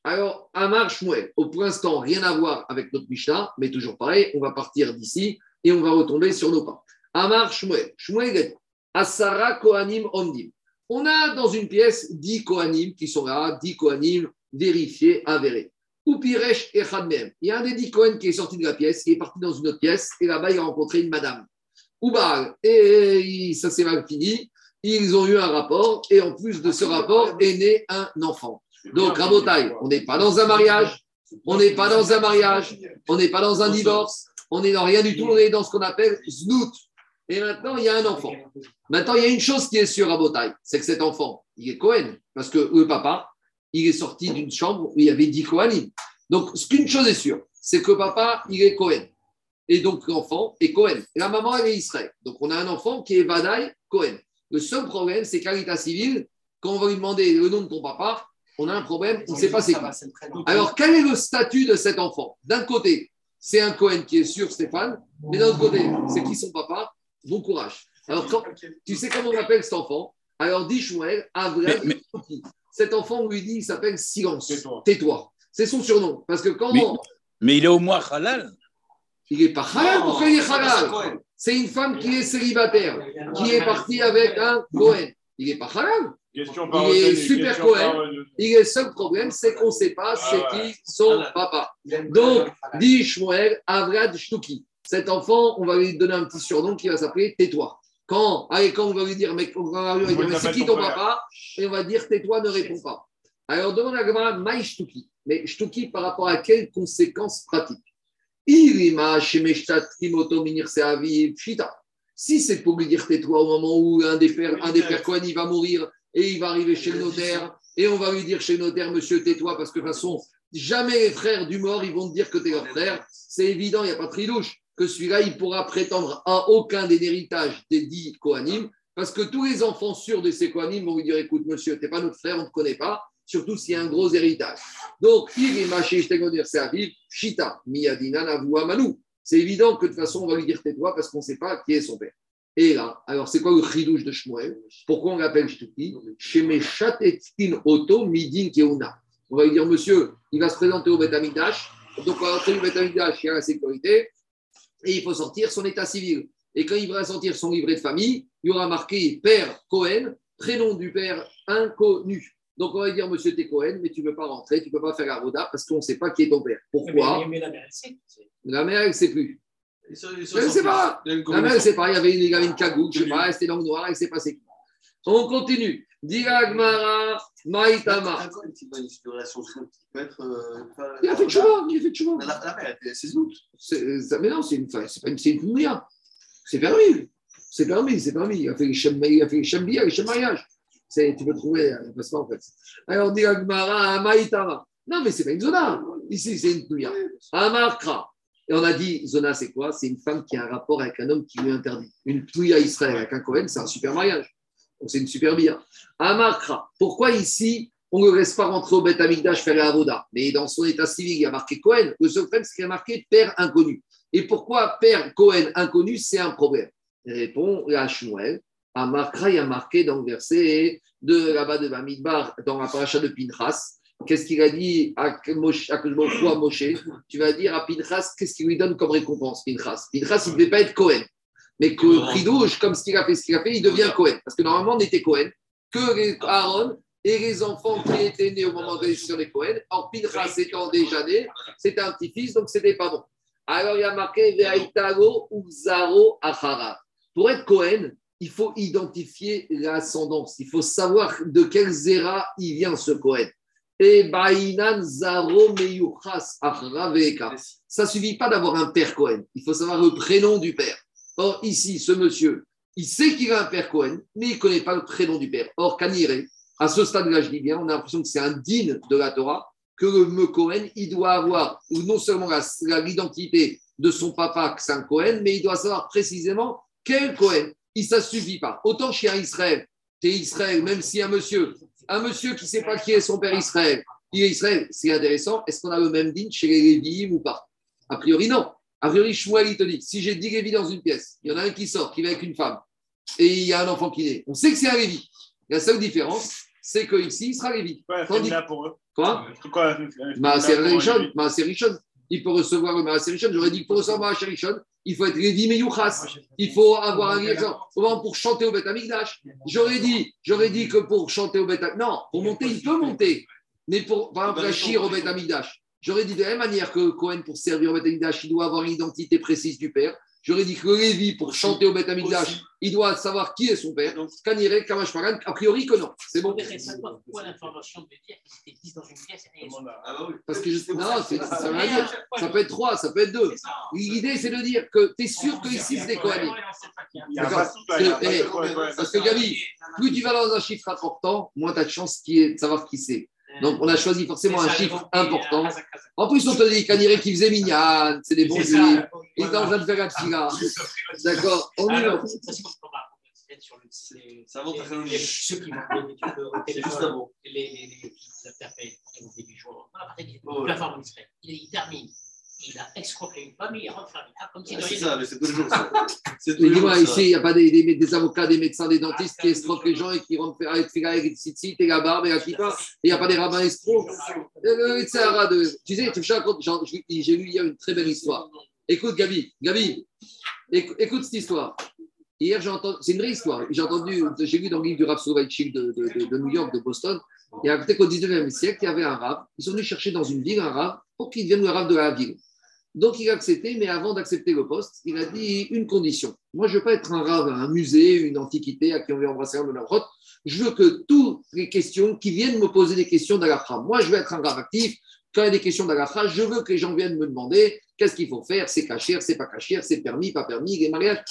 Alors, Amar Shmuel, au pour l'instant, rien à voir avec notre Mishnah, mais toujours pareil, on va partir d'ici et on va retomber sur nos pas. Amar Shmuel, Shmuel Asara Kohanim Omdim. On a dans une pièce 10 Kohanim qui sont là, 10 Kohanim vérifiés, avérés. Ou Piresh et Khadmem. Il y a un des 10 Kohanim qui est sorti de la pièce, qui est parti dans une autre pièce, et là-bas, il a rencontré une madame. Ou. Et ça s'est mal fini. Ils ont eu un rapport, et en plus de ce rapport est né un enfant. Donc, Rabotaille, on n'est pas dans un mariage, on n'est pas dans un mariage, on n'est pas dans un divorce, on n'est dans rien du tout, on est dans ce qu'on appelle znout. Et maintenant, il y a un enfant. Maintenant, il y a une chose qui est sûre à c'est que cet enfant, il est Cohen, parce que le papa, il est sorti d'une chambre où il y avait 10 Kohanim. Donc, ce qu'une chose est sûre, c'est que papa, il est Cohen. Et donc, l'enfant est Cohen. Et la maman, elle est Israël. Donc, on a un enfant qui est Vadaï Cohen. Le seul problème, c'est qu'à l'état civil, quand on va lui demander le nom de ton papa, on a un problème, on ne sait pas c'est qui. Alors, quel est le statut de cet enfant? D'un côté, c'est un Cohen qui est sûr, Stéphane, mais d'un autre côté, c'est qui son papa? Bon courage. Alors, quand- tu sais comment on appelle cet enfant? Alors, dit Shmuel, Avram, Mais- cet enfant, on lui dit, il s'appelle Silence. Tais-toi. C'est son surnom. Parce que quand Mais- on- Mais il est au moins halal. il n'est pas halal, pourquoi il est halal. C'est une femme qui est célibataire, qui est partie avec un Cohen. Il n'est pas halal. Question Il est super Cohen. Il est le seul problème, c'est qu'on ne sait pas c'est Ah ouais. qui son papa. Donc, dit Shmuel, Avrad Shtuki. Cet enfant, on va lui donner un petit surnom qui va s'appeler Tais-toi. Quand, allez, quand on va lui dire, mais, c'est qui ton papa Et on va dire Tais-toi, ne réponds pas. Alors, demande à Gamara, Maï Shtuki. Mais Shtuki par rapport à quelles conséquences pratiques Irima, Shemeshtat, Timoto, Minir, Seavi, Pshita. Si c'est pour lui dire tais-toi au moment où un des pères, un des pères Cohen, il va mourir et il va arriver chez le notaire et on va lui dire chez le notaire, monsieur, tais-toi parce que de toute façon, jamais les frères du mort, ils vont te dire que tu es leur frère. C'est évident, il n'y a pas de tridouche, que celui-là, il pourra prétendre à aucun des héritages des dix Kohanim parce que tous les enfants sûrs de ces Kohanim vont lui dire, écoute, monsieur, tu n'es pas notre frère, on ne te connaît pas, surtout s'il y a un gros héritage. Donc, il est maché, c'est à vivre, Shita, Miyadina, Navua, Manu. C'est évident que de toute façon, on va lui dire tais-toi parce qu'on ne sait pas qui est son père. Et là, alors c'est quoi le chidouche de Shmuel? Pourquoi on l'appelle Shtuki Shemeshatetin Oto Midin Keuna. On va lui dire, monsieur, il va se présenter au Beth Amikdash. Donc, on va rentrer au Beth Amikdash, il y a la sécurité. Et il faut sortir son état civil. Et quand il va sortir son livret de famille, il y aura marqué Père Cohen, prénom du père inconnu. Donc, on va dire, monsieur, t'es Cohen, mais tu ne peux pas rentrer, tu ne peux pas faire la roda parce qu'on ne sait pas qui est ton père. Pourquoi? Mais la mère, elle sait. La mère, elle ne sait plus. Je ne sortis. pas. Il La mère, elle ne sait pas. Il y avait une, il y avait une cagoule, je ne sais pas, elle était langue noire, elle ne sait pas c'est qui. On continue. Diragmara, Maïtama. Une qui peut être. euh, Il a fait de chemin, il a fait de chemin. La la mère, elle- c'est ça- Mais non, c'est une, c'est pas une, c'est une Pounia. C'est permis. C'est permis, c'est permis. Il a fait les il a fait les mariage. Tu peux trouver, euh, passe pas en fait. Alors, on dit Agmara, Amaïtara. Non, mais c'est pas une zona. Ici, c'est une touya. Amarkra. Et on a dit, zona, c'est quoi? C'est une femme qui a un rapport avec un homme qui lui interdit. Une touya Israël avec un Cohen, c'est un super mariage. C'est une super bia. Amarkra. Pourquoi ici, on ne le laisse pas rentrer au Beth Amikdash faire la Avoda? Mais dans son état civil, il y a marqué Cohen. Le seul problème, c'est qu'il y a marqué père inconnu. Et pourquoi père Cohen inconnu, c'est un problème? Il répond à Shmuel. Amarkra, il y a marqué dans le verset de là-bas de Bamidbar, dans la paracha de Pinchas. Qu'est-ce qu'il a dit à Moshe, à Moshe, à Moshe? Tu vas dire à Pinchas, qu'est-ce qu'il lui donne comme récompense, Pinchas? Pinchas, il ne devait pas être Cohen. Mais que Pridouche, comme ce qu'il a fait, ce qu'il a fait, il devient Cohen. Parce que normalement, on était Cohen, que les Aaron et les enfants qui étaient nés au moment de l'élection des Cohen. Or, Pinchas étant déjà né, c'était un petit-fils, donc c'était pas bon. Alors, il y a marqué Veaitago Uzaro Achara. Pour être Cohen, il faut identifier l'ascendance. Il faut savoir de quel zéra il vient ce Cohen. Et Bainan Zaro. Ça suffit pas d'avoir un père Cohen. Il faut savoir le prénom du père. Or, ici, ce monsieur, il sait qu'il a un père Cohen, mais il ne connaît pas le prénom du père. Or, Kaniré, à ce stade-là, je dis bien, on a l'impression que c'est un digne de la Torah, que le Cohen, il doit avoir non seulement l'identité de son papa, que c'est un Cohen, mais il doit savoir précisément quel Cohen. Il ça ne suffit pas. Autant chez un Israël, tu es Israël, même si un monsieur, un monsieur qui ne sait pas qui est son père Israël, il est Israël, c'est intéressant. Est-ce qu'on a le même digne chez les Lévi'im ou pas? A priori, non. A priori, Shmuel, il te dit, si j'ai 10 Lévis dans une pièce, il y en a un qui sort, qui va avec une femme, et il y a un enfant qui naît. On sait que c'est un Lévi. La seule différence, c'est qu'ici, il sera Lévi. Quoi, Tandis- pour eux Quoi? C'est quoi? Maaser féminin pour eux, Il peut recevoir le Maaser Rishon. J'aurais dit que pour recevoir le Maaser Rishon, il faut être Lévi Meyouchas. Il faut avoir un liaison. Pour chanter au Beth Amikdash J'aurais dit, j'aurais dit que pour chanter au Beth Non, pour monter, il peut monter. Mais pour, par exemple, Rachir au Beth Amikdash, j'aurais dit de la même manière que Cohen, pour servir au Beth Amikdash, il doit avoir une identité précise du père. J'aurais dit que le Lévi, pour chanter au Beth il doit savoir qui est son père. Donc, Kanire, Kamash Paran, a priori que non. C'est bon. Pourquoi l'information de dire qu'il était 10 dans une pièce Ah bah. Parce que je... non, ça veut rien dire. Ça peut être trois, ça peut être deux. L'idée, c'est de dire que tu es sûr que ici, c'est des Kohanim. Parce que Gabi, plus tu vas dans un chiffre important, moins tu as de chance qui est de savoir qui c'est. Donc, on a choisi forcément un chiffre important. En plus, on te dit qu'Aniré qui faisait Mignan, c'est des bons juifs. Il est en train de faire un. D'accord, on y va. Les- les- les- C'est juste téléphone, avant. les, les, les. Il a escroqué une famille, il rentre famille. Ah, comme si de C'est ça, mais c'est tous les jours ça. Mais dis-moi, ça. ici, il n'y a pas des, des- des avocats, des médecins, des dentistes qui escroquent les gens et qui rentrent faire avec le tzitzit et la barbe et la kippa. Et il n'y a pas des rabbins escrocs. Euh, le Tzahara de- Tu sais, tu me racontes, j'en- j'ai j'ai lu hier une très belle histoire. Écoute, Gabi, Gabi, écoute, cette histoire. Hier, j'ai entendu, c'est une vraie histoire. J'ai entendu, j'ai lu dans le livre du Rav Soloveitchik de, de, de, de New York, de Boston. Il y a peut-être qu'au 19e siècle, il y avait un Rav. Ils sont venus chercher dans une ville un Rav pour qu'il devienne le Rav de la ville. Donc, il a accepté, mais avant d'accepter le poste, il a dit une condition. Moi, je ne veux pas être un Rav, un musée, une antiquité à qui on vient embrasser un route. Je veux que toutes les questions qui viennent me poser des questions d'Alafra. Moi, je veux être un Rav actif. Quand il y a des questions d'Alafra, je veux que les gens viennent me demander qu'est-ce qu'il faut faire, c'est cacher, c'est pas cacher, c'est permis, pas permis, les mariages.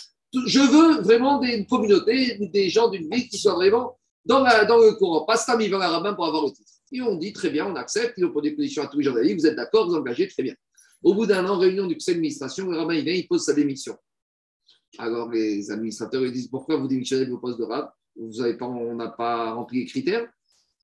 Je veux vraiment des communautés, des gens d'une ville qui soient vraiment dans, le courant. Pas Stam Ivan Rabbin pour avoir le titre. Et on dit très bien, on accepte, ils ont des conditions à tous les gens de la vous êtes d'accord, vous engagez, très bien. Au bout d'un an, réunion du conseil d'administration, le rabbin il vient, il pose sa démission. Alors les administrateurs ils disent pourquoi vous démissionnez de vos postes de rabbin Vous avez pas, on n'a pas rempli les critères?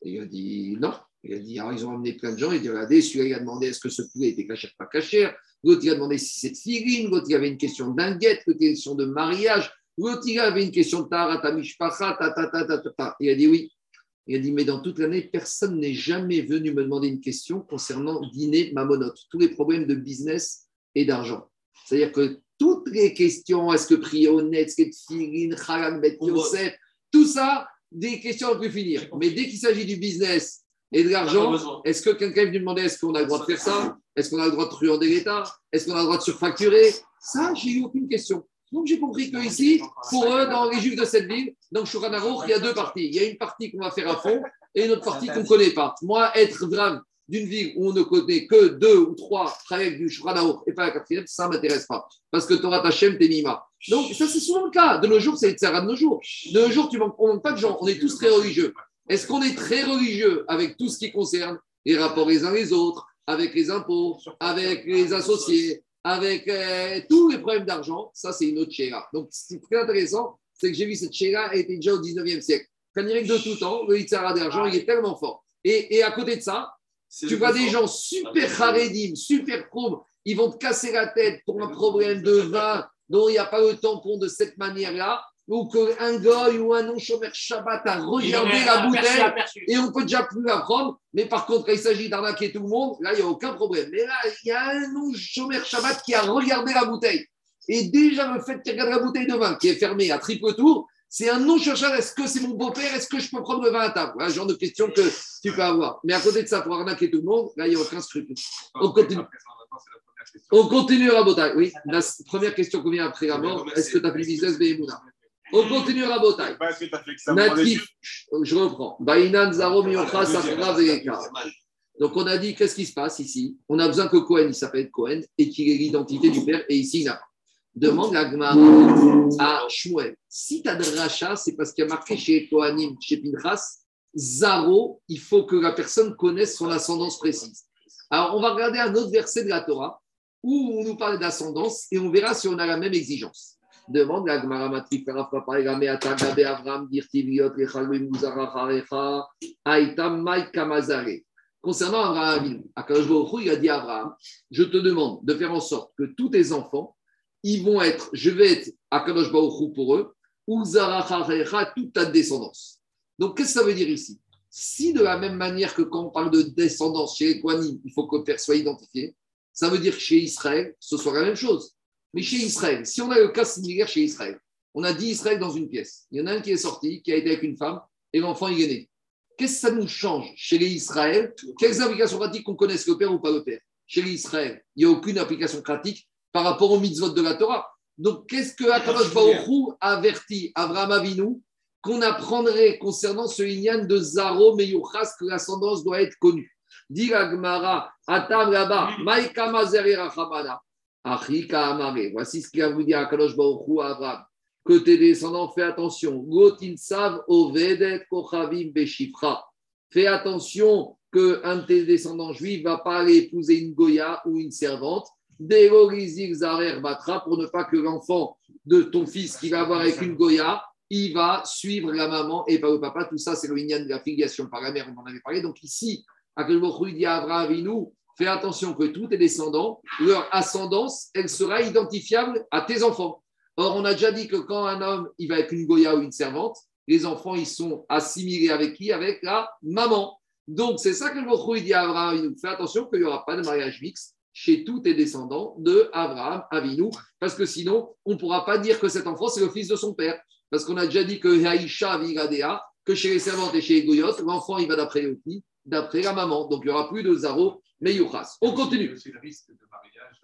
Et il a dit non. Il a dit alors ils ont amené plein de gens. Il a dit regardez, celui-là il a demandé est-ce que ce poulet était caché pas caché? L'autre il a demandé si c'est figurine. L'autre il avait une question d'inguette, une question de mariage. L'autre il avait une question de tarata mishpacha, ta ta ta ta ta ta. Il a dit oui. Il a dit, mais dans toute l'année, personne n'est jamais venu me demander une question concernant dîner mamonote, tous les problèmes de business et d'argent. C'est-à-dire que toutes les questions, est-ce que prier honnête, est-ce que filine, halal, bet yosef, tout ça, des questions on peut finir. Mais dès qu'il s'agit du business et de l'argent, est-ce que quelqu'un est venu demander est-ce qu'on a le droit de faire ça? Est-ce qu'on a le droit de truander l'État? Est-ce qu'on a le droit de surfacturer? Ça, j'ai eu aucune question. Donc j'ai compris que ici, pour eux, dans les juifs de cette ville, donc Shulchan il y a deux parties. Il y a une partie qu'on va faire à fond et une autre partie qu'on ne connaît pas. Moi, être grave, d'une ville où on ne connaît que deux ou trois frères du Shuranaour et pas la quatrième, ça ne m'intéresse pas. Parce que Torah Tachem, t'es Mima. Donc, ça, c'est souvent le cas. De nos jours, c'est le Tzara de nos jours. De nos jours, tu manques, on manque pas de gens. On est tous très religieux. Est-ce qu'on est très religieux avec tout ce qui concerne les rapports les uns les autres, avec les impôts, avec les associés, avec euh, tous les problèmes d'argent. Ça, c'est une autre chéra. Donc, ce qui est très intéressant, c'est que j'ai vu cette chéra était déjà au 19e siècle. Quand il de tout temps, le Yitzhara d'argent, il est tellement fort. Et, et à côté de ça, tu vois des gens super haredim, super pauvres, ils vont te casser la tête pour un problème de vin dont il n'y a pas le tampon de cette manière-là, ou qu'un goy ou un non-chômeur Shabbat a regardé la bouteille et on peut déjà plus la prendre, mais par contre, quand il s'agit d'arnaquer tout le monde, là, il n'y a aucun problème. Mais là, il y a un non-chômeur Shabbat qui a regardé la bouteille. Et déjà, le fait qu'il regarde la bouteille de vin qui est fermée à triple tour, c'est un non-chômeur. Est-ce que c'est mon beau-père Est-ce que je peux prendre le vin à table? Voilà, genre de question que tu peux avoir. Mais à côté de ça, pour arnaquer tout le monde, là, il n'y a aucun scrupule. On continue. On continue à Rabotai. Oui, la première question qu'on vient après la mort, est-ce que tu as fait business Béhémouna On continue à. Natif, je reprends. Zaro Safra Veka. Donc on a dit, qu'est-ce qui se passe ici? On a besoin que Cohen, il s'appelle Cohen, et qu'il ait l'identité du père, et ici, il n'a pas. Demande à Shmuel. Si tu as de rachat, c'est parce qu'il y a marqué chez Kohanim, chez Pinchas, Zaro, il faut que la personne connaisse son ascendance précise. Alors, on va regarder un autre verset de la Torah où on nous parle d'ascendance et on verra si on a la même exigence. Demande la Gemara Matri Avram Dirtiviot Aitam Mai Kamazare. Concernant Abraham, il a dit à Abraham Je te demande de faire en sorte que tous tes enfants, ils vont être, je vais être à Kadosh Baruch pour eux, ou Zaracharecha, toute ta descendance. Donc, qu'est-ce que ça veut dire ici? Si de la même manière que quand on parle de descendance chez les il faut que le père soit identifié, ça veut dire que chez Israël, ce soit la même chose. Mais chez Israël, si on a le cas similaire chez Israël, on a dit Israël dans une pièce. Il y en a un qui est sorti, qui a été avec une femme, et l'enfant, il est né. Qu'est-ce que ça nous change chez les Israël? Quelles applications pratiques qu'on connaisse le père ou pas le père? Chez les Israël, il n'y a aucune application pratique par rapport aux mitzvot de la Torah. Donc, qu'est-ce que Akadosh Baruch a averti Abraham Avinu qu'on apprendrait concernant ce lignan de Zaro Meyuchas que l'ascendance doit être connue? Dit Gmara, Atam là-bas, Maïkama Zerira Amare. Voici ce qu'il a voulu dire Akadosh Baruch à Abraham. Que tes descendants, fais attention. Gotin Sav Ovedet Kochavim Beshifra. Fais attention qu'un de tes descendants juifs ne va pas aller épouser une Goya ou une servante Batra pour ne pas que l'enfant de ton fils qui va avoir avec une Goya, il va suivre la maman et pas le papa. Tout ça, c'est le de la filiation par la mère, on en avait parlé. Donc ici, Akelbochou dit à Abraham Avinu, fais attention que tous tes descendants, leur ascendance, elle sera identifiable à tes enfants. Or, on a déjà dit que quand un homme, il va avec une Goya ou une servante, les enfants, ils sont assimilés avec qui? Avec la maman. Donc, c'est ça que le dit à Abraham Avinu. Fais attention qu'il n'y aura pas de mariage mixte chez tous tes descendants de Abraham, Avinu, parce que sinon, on ne pourra pas dire que cet enfant, c'est le fils de son père. Parce qu'on a déjà dit que Haïcha Vigadea, que chez les servantes et chez les goyotes, l'enfant, il va d'après le D'après la maman. Donc, il n'y aura plus de Zaro, mais Yuchas. On continue. C'est le risque de mariage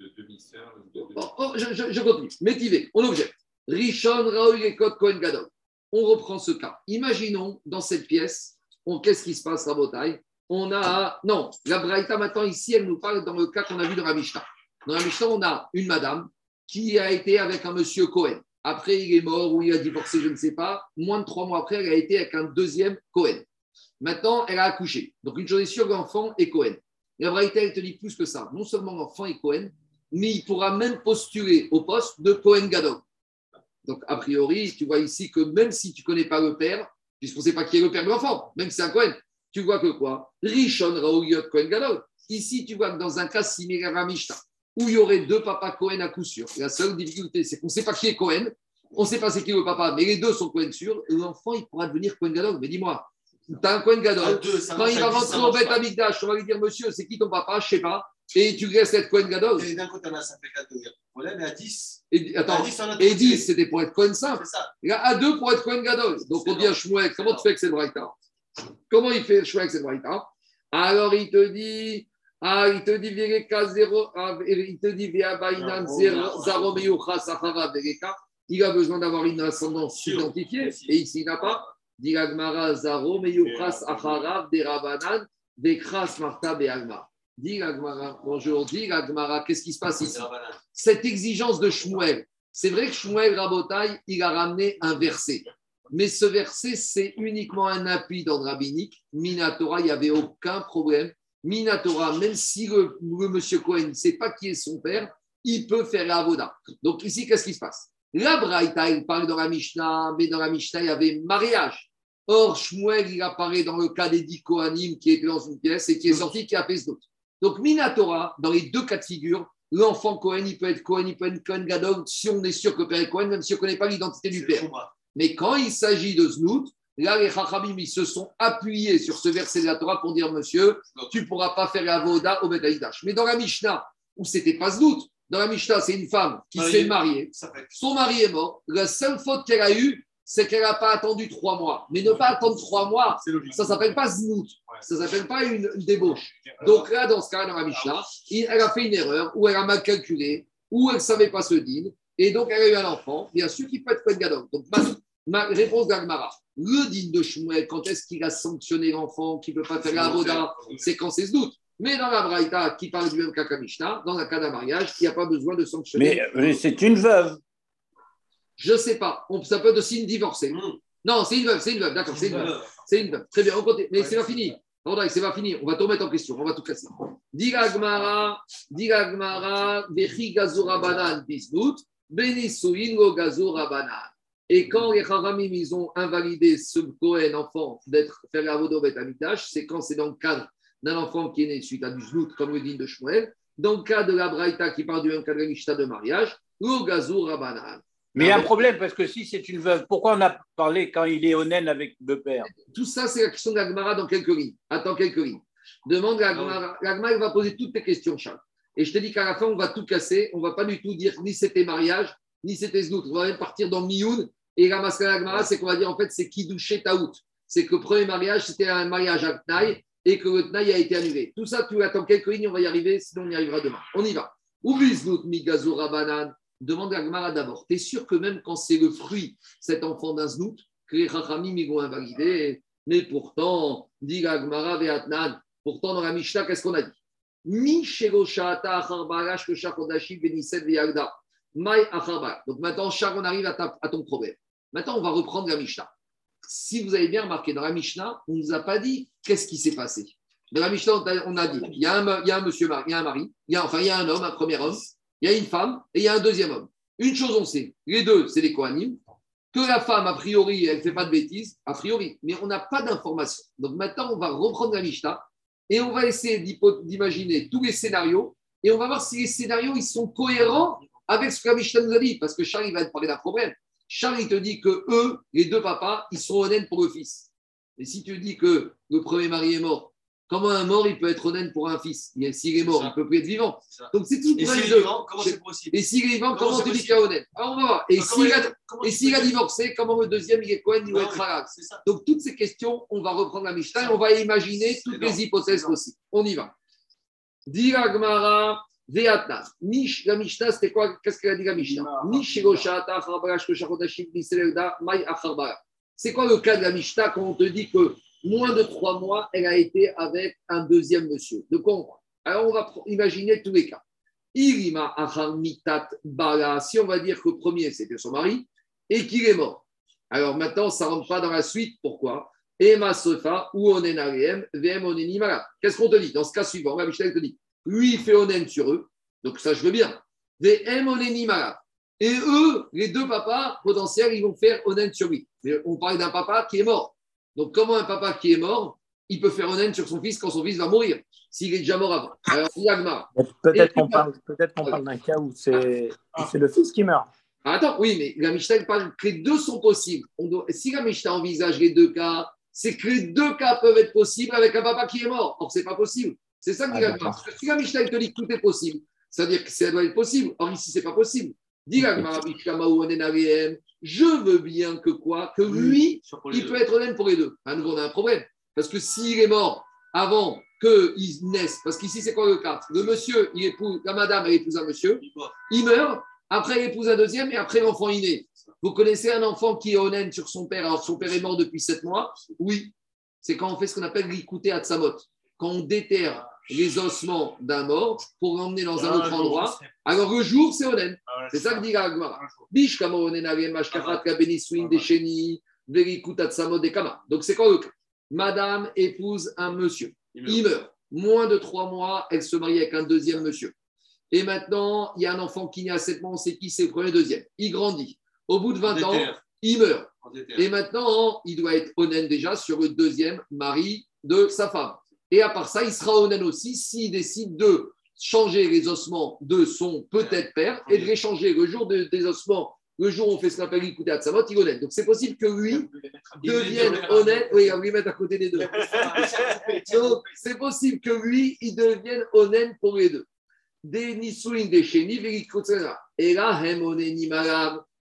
de demi-sœur. Oh, oh, je, je, je, continue. Métivé, on objecte. Rishon, Raoul et Kohen Gadol. On reprend ce cas. Imaginons dans cette pièce, qu'est-ce qui se passe à Botaï? On a. Non, la Braïta maintenant ici, elle nous parle dans le cas qu'on a vu dans la Mishnah. Dans la Mishnah, on a une madame qui a été avec un monsieur Cohen. Après, il est mort ou il a divorcé, je ne sais pas. Moins de trois mois après, elle a été avec un deuxième Cohen. Maintenant, elle a accouché. Donc, une chose est sûre, l'enfant est Cohen. La Braïta, elle te dit plus que ça. Non seulement l'enfant est Cohen, mais il pourra même postuler au poste de Cohen Gadol. Donc, a priori, tu vois ici que même si tu ne connais pas le père, puisqu'on ne sait pas qui est le père de l'enfant, même si c'est un Cohen, tu vois que quoi? Rishon Raouyot Kohen Gadol. Ici, tu vois que dans un cas similaire à Mishnah, où il y aurait deux papas Cohen à coup sûr, la seule difficulté, c'est qu'on ne sait pas qui est Cohen, on ne sait pas c'est qui le papa, mais les deux sont Cohen sûr, l'enfant, il pourra devenir Cohen Gadol. Mais dis-moi, tu as un Cohen Gadol, quand il va rentrer au Beth Amikdash, on va lui dire, monsieur, c'est qui ton papa? Je ne sais pas. Et tu laisses être Cohen Gadol. Et d'un côté, on a ça fait 4 problème, et à 10. Et, attends, et 10, c'était pour être Cohen simple. Et à 2 pour être Cohen Gadol. Donc on dit à Shmuel, comment tu fais que c'est right Comment il fait le choix avec cette braïta Alors il te dit, ah, il te dit, ah, il te dit, il a besoin d'avoir une ascendance identifiée, et ici il n'a pas. Dekras Marta Be'alma. Dis l'Agmara, bonjour, dis l'Agmara, qu'est-ce qui se passe ici? Cette exigence de Shmuel, c'est vrai que Shmuel Rabotai, il a ramené un verset. Mais ce verset, c'est uniquement un appui dans le rabbinique. Minatora, il n'y avait aucun problème. Minatora, même si le, le monsieur Cohen ne sait pas qui est son père, il peut faire la avoda. Donc ici, qu'est-ce qui se passe? La Braïta, il parle dans la Mishnah, mais dans la Mishnah, il y avait mariage. Or, Shmuel, il apparaît dans le cas des dix Kohanim qui était dans une pièce et qui est sorti, qui a fait ce doute. Donc, Minatora, dans les deux cas de figure, l'enfant Cohen, il peut être Cohen, il peut être Cohen Gadol, si on est sûr que le père est Cohen, même si on ne connaît pas l'identité du père. Mais quand il s'agit de Znout, là, les Chachamim, ils se sont appuyés sur ce verset de la Torah pour dire, monsieur, tu ne pourras pas faire la voda au Betaïdash. Mais dans la Mishnah, où c'était pas Znout, dans la Mishnah, c'est une femme qui s'est mariée, son mari est mort, la seule faute qu'elle a eue, c'est qu'elle n'a pas attendu trois mois. Mais ne pas attendre trois mois, ça ne s'appelle pas Znout, ça ne s'appelle pas une, une débauche. Donc là, dans ce cas, dans la Mishnah, il- elle a fait une erreur, ou elle a mal calculé, ou elle ne savait pas ce deal, et donc elle a eu un enfant, bien sûr qu'il peut être Kohen Gadol. Donc ma, ma réponse d'Agmara, le din de Shmuel, quand est-ce qu'il a sanctionné l'enfant qui ne peut pas faire la voda C'est quand c'est ce doute. Mais dans la Braïta, qui parle du même cas qu'à Mishnah, dans un cas d'un mariage, il n'y a pas besoin de sanctionner. Mais c'est une veuve. Je ne sais pas, on, ça peut être aussi une divorcée. Mmh. Non, c'est une veuve, c'est une veuve, d'accord, c'est une veuve. C'est une veuve. Très bien, on continue. Mais c'est pas fini. C'est pas fini. On va tout remettre en question. On va tout casser. Diga Gmara, Diga Gmara, Vechi Gazura Banan Bisnout, Benisuin Go Gazura Banan. Et quand les Haramim, ils ont invalidé ce Cohen enfant d'être faire la vodo c'est quand c'est dans le cadre d'un enfant qui est né suite à du Znout, comme le dit de Shmuel. Dans le cas de la Braïta qui parle du même cas de la de mariage, Go Gazura Banan. Mais il y a un Ah, problème parce que si c'est une veuve, pourquoi on a parlé quand il est honnête avec le père Tout ça, c'est la question de l'Agmara dans quelques lignes. Attends quelques lignes. Demande l'Agmara. L'Agmara, il va poser toutes tes questions, Charles. Et je te dis qu'à la fin, on va tout casser. On ne va pas du tout dire ni c'était mariage, ni c'était znout. On va même partir dans Mioun. Et la masque l'Agmara, c'est qu'on va dire en fait, c'est Kidouché Taout. C'est que le premier mariage, c'était un mariage à Tnaï et que le Tnaï a été annulé. Tout ça, tu attends quelques lignes, on va y arriver, sinon on y arrivera demain. On y va. Oublie znout, migazo rabanan? Demande à Agmara d'abord. Tu es sûr que même quand c'est le fruit, cet enfant d'un znout, que les Chachamim, ils vont invalider? Mais pourtant, dit la Gemara Ve'atnan, pourtant dans la Mishnah, qu'est-ce qu'on a dit? Donc maintenant, Char, on arrive à, à ton problème. Maintenant, on va reprendre la Mishnah. Si vous avez bien remarqué, dans la Mishnah, on ne nous a pas dit qu'est-ce qui s'est passé? Dans la Mishnah, on a- dit il y a un, monsieur, il y a un mari, il y a, un homme, un premier homme, il y a une femme et il y a un deuxième homme. Une chose, on sait, les deux, c'est des Kohanim, que la femme, a priori, elle ne fait pas de bêtises, a priori, mais on n'a pas d'informations. Donc maintenant, on va reprendre la Mishnah et on va essayer d'imaginer tous les scénarios et on va voir si les scénarios ils sont cohérents avec ce que la Mishnah nous a dit. Parce que Charles, va te parler d'un problème. Charles, te dit que eux, les deux papas, ils sont honnêtes pour le fils. Et si tu dis que le premier mari est mort, comment un mort, il peut être honnête pour un fils? Il- S'il est mort, il ne peut plus être vivant. Donc c'est tout Et s'il est vivant, comment c'est possible? Et s'il est vivant, Comment tu dis qu'il est honnête? Alors on va voir. Et Ah, s'il il- a, et s'il a divorcé, comment le deuxième, il est Cohen, il va Ah être ça. Donc, toutes ces questions, on va reprendre la Mishnah et on va imaginer toutes les hypothèses possibles. On y va. Dira Gmara, Veatna. Nish, la Mishnah, c'était quoi? Qu'est-ce qu'elle a dit la Mishnah? Nish, Shiroshata, Acharbarach, Koshachodashim, Niselda, Mai, Acharbara. C'est quoi le cas de la Mishnah quand on te dit que moins de trois mois, elle a été avec un deuxième monsieur? De quoi on Alors, on va imaginer tous les cas. Irima, Achar, Mitat, Bala. Si on va dire que le premier, c'était son mari et qu'il est mort. Alors maintenant, ça ne rentre pas dans la suite. Pourquoi? Ema Sofa ou Onen Ariem, VM Mala. Qu'est-ce qu'on te dit? Dans ce cas suivant, la Mishnah te dit lui, il fait Onen sur eux. Donc ça, je veux bien. VM Mala. Et eux, les deux papas potentiels, ils vont faire Onen sur lui. On parle d'un papa qui est mort. Donc comment un papa qui est mort, il peut faire Onen sur son fils quand son fils va mourir S'il est déjà mort avant? Alors. Peut-être qu'on parle, peut-être qu'on parle d'un cas où c'est le fils qui meurt. Ah, Attends, oui, mais la Mishnah parle que les deux sont possibles. On doit- si la Mishnah envisage les deux cas, c'est que les deux cas peuvent être possibles avec un papa qui est mort. Or, c'est pas possible. C'est ça que dit Ah, la. Gemara. Parce que si la Mishnah te dit que tout est possible, ça veut dire que ça doit être possible. Or, ici, c'est pas possible. Je veux bien que quoi Que lui, il peut être honnête pour les deux. À nouveau, on a un problème. Parce que s'il est mort avant qu'ils naissent, parce qu'ici, c'est quoi le cas Le monsieur, il épouse, la madame, elle épouse un monsieur, il meurt, après il épouse un deuxième et après l'enfant est né. Vous connaissez un enfant qui est honnête sur son père, alors son père est mort depuis sept mois Oui. C'est quand on fait ce qu'on appelle l'écouter à Tzamot. quand on déterre les ossements d'un mort pour l'emmener dans un Ah, autre endroit, alors le jour, c'est Onen. Ah C'est ça que dit la. Bish kama Onen ale mashkachat kabeni suin desheni, verikutat samod dekama. Donc c'est quoi le cas Madame épouse un monsieur. Il meurt. Moins de trois mois, elle se marie avec un deuxième monsieur. Et maintenant, il y a un enfant qui à 7 mois, on sait qui c'est le premier, deuxième. Il grandit. Au bout de 20 ans, il meurt. Et maintenant, il doit être honnête déjà sur le deuxième mari de sa femme. Et à part ça, il sera honnête aussi s'il décide de changer les ossements de son peut-être père et de les changer le jour de- des ossements. Le jour où on fait ce qu'on appelle l'écouter à Tzamot, il est honnête. Donc c'est possible que lui devienne honnête. Oui, on lui mettre à côté des deux. Donc, c'est possible que lui, il devienne honnête pour les deux. Des.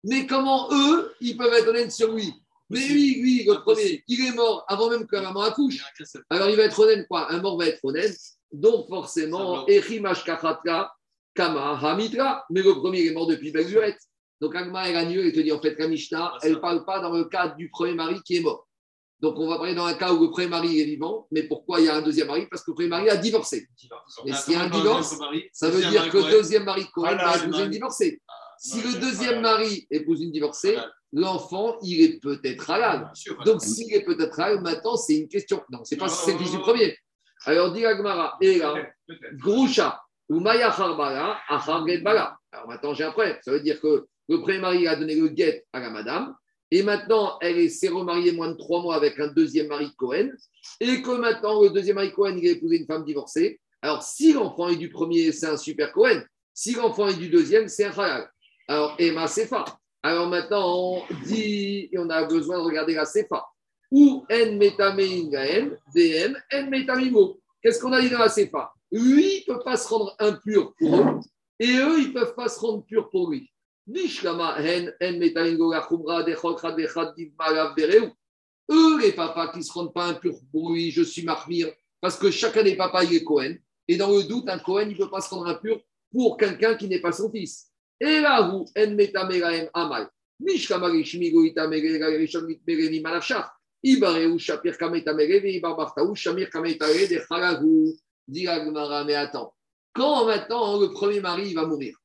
Mais comment eux, ils peuvent être honnêtes sur lui? Mais lui, lui, le premier, il est mort avant même que la maman accouche. Alors il va être honnête, quoi. Un mort va être honnête. Donc forcément, Echimash Kachatka, Kama Hamitra. Mais le premier il est mort depuis belle lurette. Donc Agma et Ranieux, il te dit en fait, la Mishnah, elle ne parle pas dans le cadre du premier mari qui est mort. Donc on va parler dans un cas où le premier mari est vivant. Mais pourquoi il y a un deuxième mari? Parce que le premier mari a divorcé. Et s'il y a un divorce, ça veut dire que le deuxième mari Cohen Voilà, va épouser une divorcée. Si non, le deuxième mari épouse une divorcée, l'enfant, il est peut-être halal. Donc, s'il est peut-être halal, maintenant, c'est une question. Non, c'est pas si c'est le fils du premier. Alors, dit Agmara, et là. Grusha, ou Maya Get Bala. Alors, maintenant, j'ai un problème. Ça veut dire que le premier mari a donné le guet à la madame, et maintenant, elle est- s'est remariée moins de trois mois avec un deuxième mari Cohen, et que maintenant, le deuxième mari Cohen, il a épousé une femme divorcée. Alors, si l'enfant est du premier, c'est un super Cohen. Si l'enfant est du deuxième, c'est un halal. Alors, Emma Sefa. Alors maintenant, on dit, on a besoin de regarder la Sefa. Ou en metamein VM, en metamimo. Qu'est-ce qu'on a dit dans la Sefa? Lui, il ne peut pas se rendre impur pour eux, et eux, ils ne peuvent pas se rendre purs pour lui. Eux, les papas qui ne se rendent pas impurs pour lui, je suis marmire, parce que chacun des papas, il est Cohen. Et dans le doute, un Cohen, il ne peut pas se rendre impur pour quelqu'un qui n'est pas son fils. Et là. Quand maintenant le premier mari va mourir?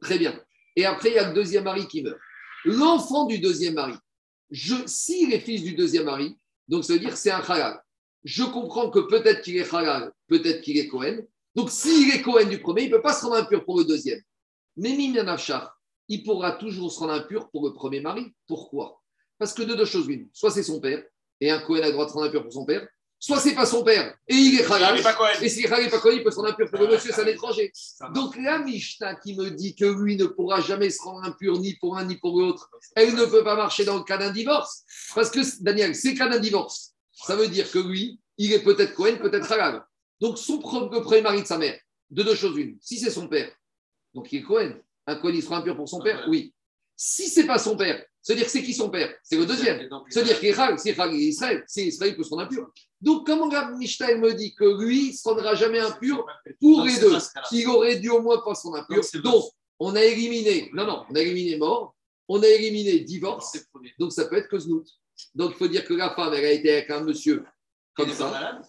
Très bien. Et après, il y a le deuxième mari qui meurt. L'enfant du deuxième mari, je, s'il est fils du deuxième mari, donc ça veut dire c'est un halal. Je comprends que peut-être qu'il est halal, peut-être qu'il est Cohen. Donc s'il est Cohen du premier, il ne peut pas se rendre impur pour le deuxième. Mais Minyanafshar, il pourra toujours se rendre impur pour le premier mari. Pourquoi? Parce que de deux choses l'une. Soit c'est son père, et un Cohen a le droit de se rendre impur pour son père. Soit c'est pas son père, et il est est Cohen. Et s'il est halal et pas Cohen, il peut se rendre impur pour le monsieur, c'est un étranger. Donc la Mishnah qui me dit que lui ne pourra jamais se rendre impur ni pour un ni pour l'autre, elle ne peut pas marcher dans le cas d'un divorce. Parce que, Daniel, c'est le cas d'un divorce. Ça veut dire que lui, il est peut-être Cohen, peut-être halal. Donc son propre le premier mari de sa mère, de deux choses une. Si c'est son père, donc il est Cohen. Un Cohen, il sera impur pour son père Oui. Si c'est pas son père, c'est-à-dire que c'est qui son père C'est le deuxième. C'est-à-dire qu'il est halal, si Halal est Israël, c'est Israël peut se rendre impur. Donc comment Mishnah elle me dit que lui ne se rendra jamais impur pour les c'est deux, qu'il aurait dû au moins pas se rendre impur. Donc, c'est Donc, on a éliminé, non, non, on a éliminé mort, on a éliminé divorce, C'est donc ça peut être que Znout. Donc il faut dire que la femme, elle a été avec un monsieur comme ça.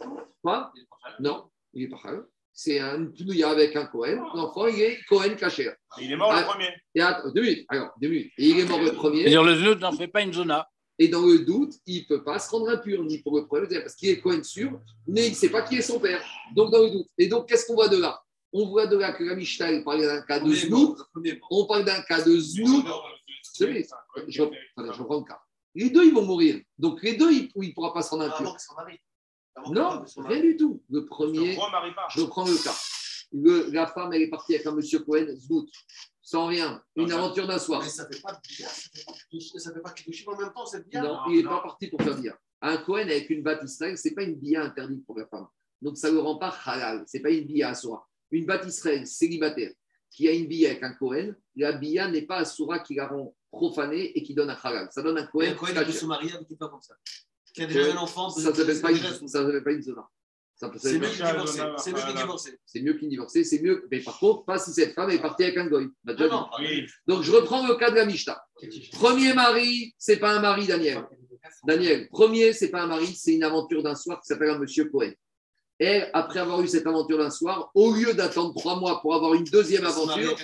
Quoi? Non, il est pas halal. C'est un pnouilla avec un Cohen. L'enfant, il est Cohen caché. Il est mort Ah. le premier. Et attends, deux minutes. Alors, deux minutes. Et il est mort le premier. C'est-à-dire le znout n'en fait pas une zona. Et dans le doute, il ne peut pas se rendre impur, ni pour le premier, parce qu'il est Cohen sûr, mais il ne sait pas qui est son père. Donc, dans le doute. Et donc, qu'est-ce qu'on voit de là? On voit de là que la Mishnah parle d'un cas de Znout. On parle d'un cas de Znout. Je, je reprends le cas. Les deux, ils vont mourir. Donc, les deux, il ne pourra pas se rendre Avant impur. Non, rien du tout. Le premier, marie pas. je reprends le cas. Le- la femme, elle est partie avec un monsieur Cohen, sans rien. Une Non, aventure d'un soir. Mais ça fait pas de bia, ça fait pas ça fait pas en même temps, cette bia. Non, il n'est pas parti pour faire bia. Un Cohen avec une batte Israël, ce n'est pas une bia interdite pour la femme. Donc ça ne le rend pas halal. Ce n'est pas une bia à soi. Une batte Israël célibataire qui a une bia avec un Cohen, la bia n'est pas un soura qui la rend profanée et qui donne un halal. Ça donne un Cohen. un Cohen, caché. se marier avec femme comme ça. Qui a déjà un enfant. Ça ne s'appelle pas, une- zona. Ça peut- C'est mieux qu'une divorcée. C'est mieux qu'une divorcée. c'est mieux qu'une divorcée, c'est mieux. Mais par contre, pas si cette femme est partie avec un goy. Oui. Donc je reprends le cas de la Mishnah. Premier mari, c'est pas un mari, Daniel. Daniel, premier, c'est pas un mari, c'est une aventure d'un soir qui s'appelle un monsieur Cohen. elle, après avoir eu cette aventure d'un soir, au lieu d'attendre trois mois pour avoir une deuxième aventure,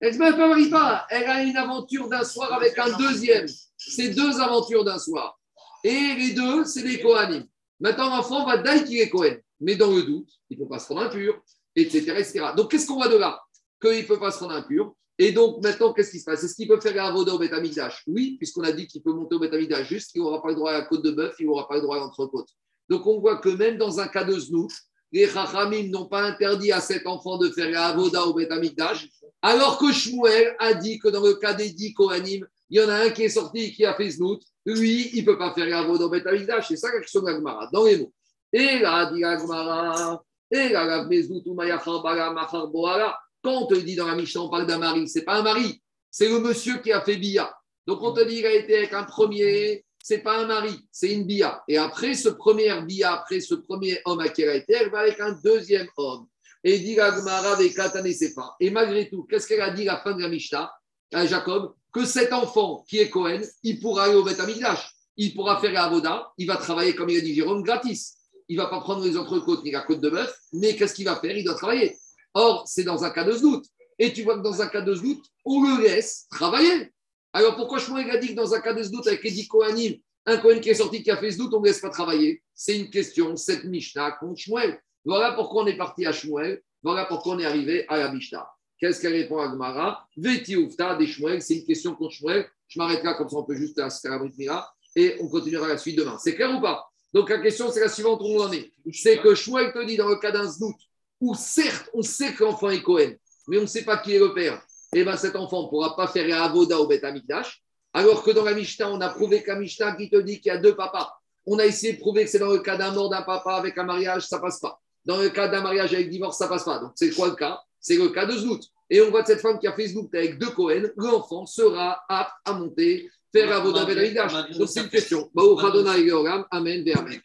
elle ne se marie pas. Elle a une aventure d'un soir avec un deuxième. C'est deux aventures d'un soir. Et les deux, c'est les Kohanim. Maintenant, l'enfant va dire qu'il est. Mais dans le doute, il ne peut pas se rendre impur, etc. Donc, qu'est-ce qu'on voit de là? Qu'il ne peut pas se rendre impur. Et donc, maintenant, qu'est-ce qui se passe? Est-ce qu'il peut faire Avoda au Betamikdash Oui, puisqu'on a dit qu'il peut monter au juste qu'il n'aura pas le droit à la côte de bœuf, il n'aura pas le droit à l'entrecôte. Donc, on voit que même dans un cas de znout, les Chachamim n'ont pas interdit à cet enfant de faire Avoda au Betamikdash, alors que Shmuel a dit que dans le cas des dix Kohanim, il y en a un qui est sorti qui a fait znout. Lui, il ne peut pas faire Avoda au Betamikdash. C'est ça la question de l'Agmara, dans les mots. Et là, dit l'Agmara, et là, la Boara. Quand on te dit dans la Mishnah, on parle d'un mari, c'est pas un mari, c'est le monsieur qui a fait bia. Donc on te dit qu'il a été avec un premier, c'est pas un mari, c'est une bia. Et après ce premier bia, après ce premier homme à qui elle a été, elle va avec un deuxième homme. Et dit la Gemara avec Katane Sefa. Et malgré tout, qu'est-ce qu'elle a dit à la fin de la Mishnah à Jacob? Que cet enfant qui est Cohen, il pourra aller au Beth. Il pourra faire la Avoda, il va travailler, comme il a dit Jérôme, gratis. Il ne va pas prendre les entrecôtes ni la côte de bœuf, mais qu'est-ce qu'il va faire? Il doit travailler. Or, c'est dans un cas de doute. Et tu vois que dans un cas de doute, on le laisse travailler. Alors pourquoi Shmuel a dit que dans un cas de doute avec Eddie Kohanim, un Kohen qui est sorti, qui a fait doute, on ne laisse pas travailler? C'est une question, cette Mishnah contre Shmuel. Voilà pourquoi on est parti à Shmuel. Voilà pourquoi on est arrivé à la Mishnah. Qu'est-ce qu'elle répond à Gmara Veti Ufta des. C'est une question contre Shmuel. Je m'arrête là, comme ça on peut juste à la Mira. Et on continuera la suite demain. C'est clair ou pas? Donc la question, c'est la suivante où on en est. C'est que Shmuel te dit dans le cas d'un doute, où certes, on sait que l'enfant est Cohen, mais on ne sait pas qui est le père, et bien cet enfant ne pourra pas faire Avoda au Beth Amikdash, alors que dans la Mishnah, on a prouvé qu'un Mishnah qui te dit qu'il y a deux papas. On a essayé de prouver que c'est dans le cas d'un mort d'un papa avec un mariage, ça passe pas. Dans le cas d'un mariage avec divorce, ça passe pas. Donc c'est quoi le cas? C'est le cas de Znout. Et on voit de cette femme qui a fait Znout avec deux Cohen, l'enfant sera apte à monter, faire Avoda Beth Amikdash. Donc c'est une question. Amen, Amen.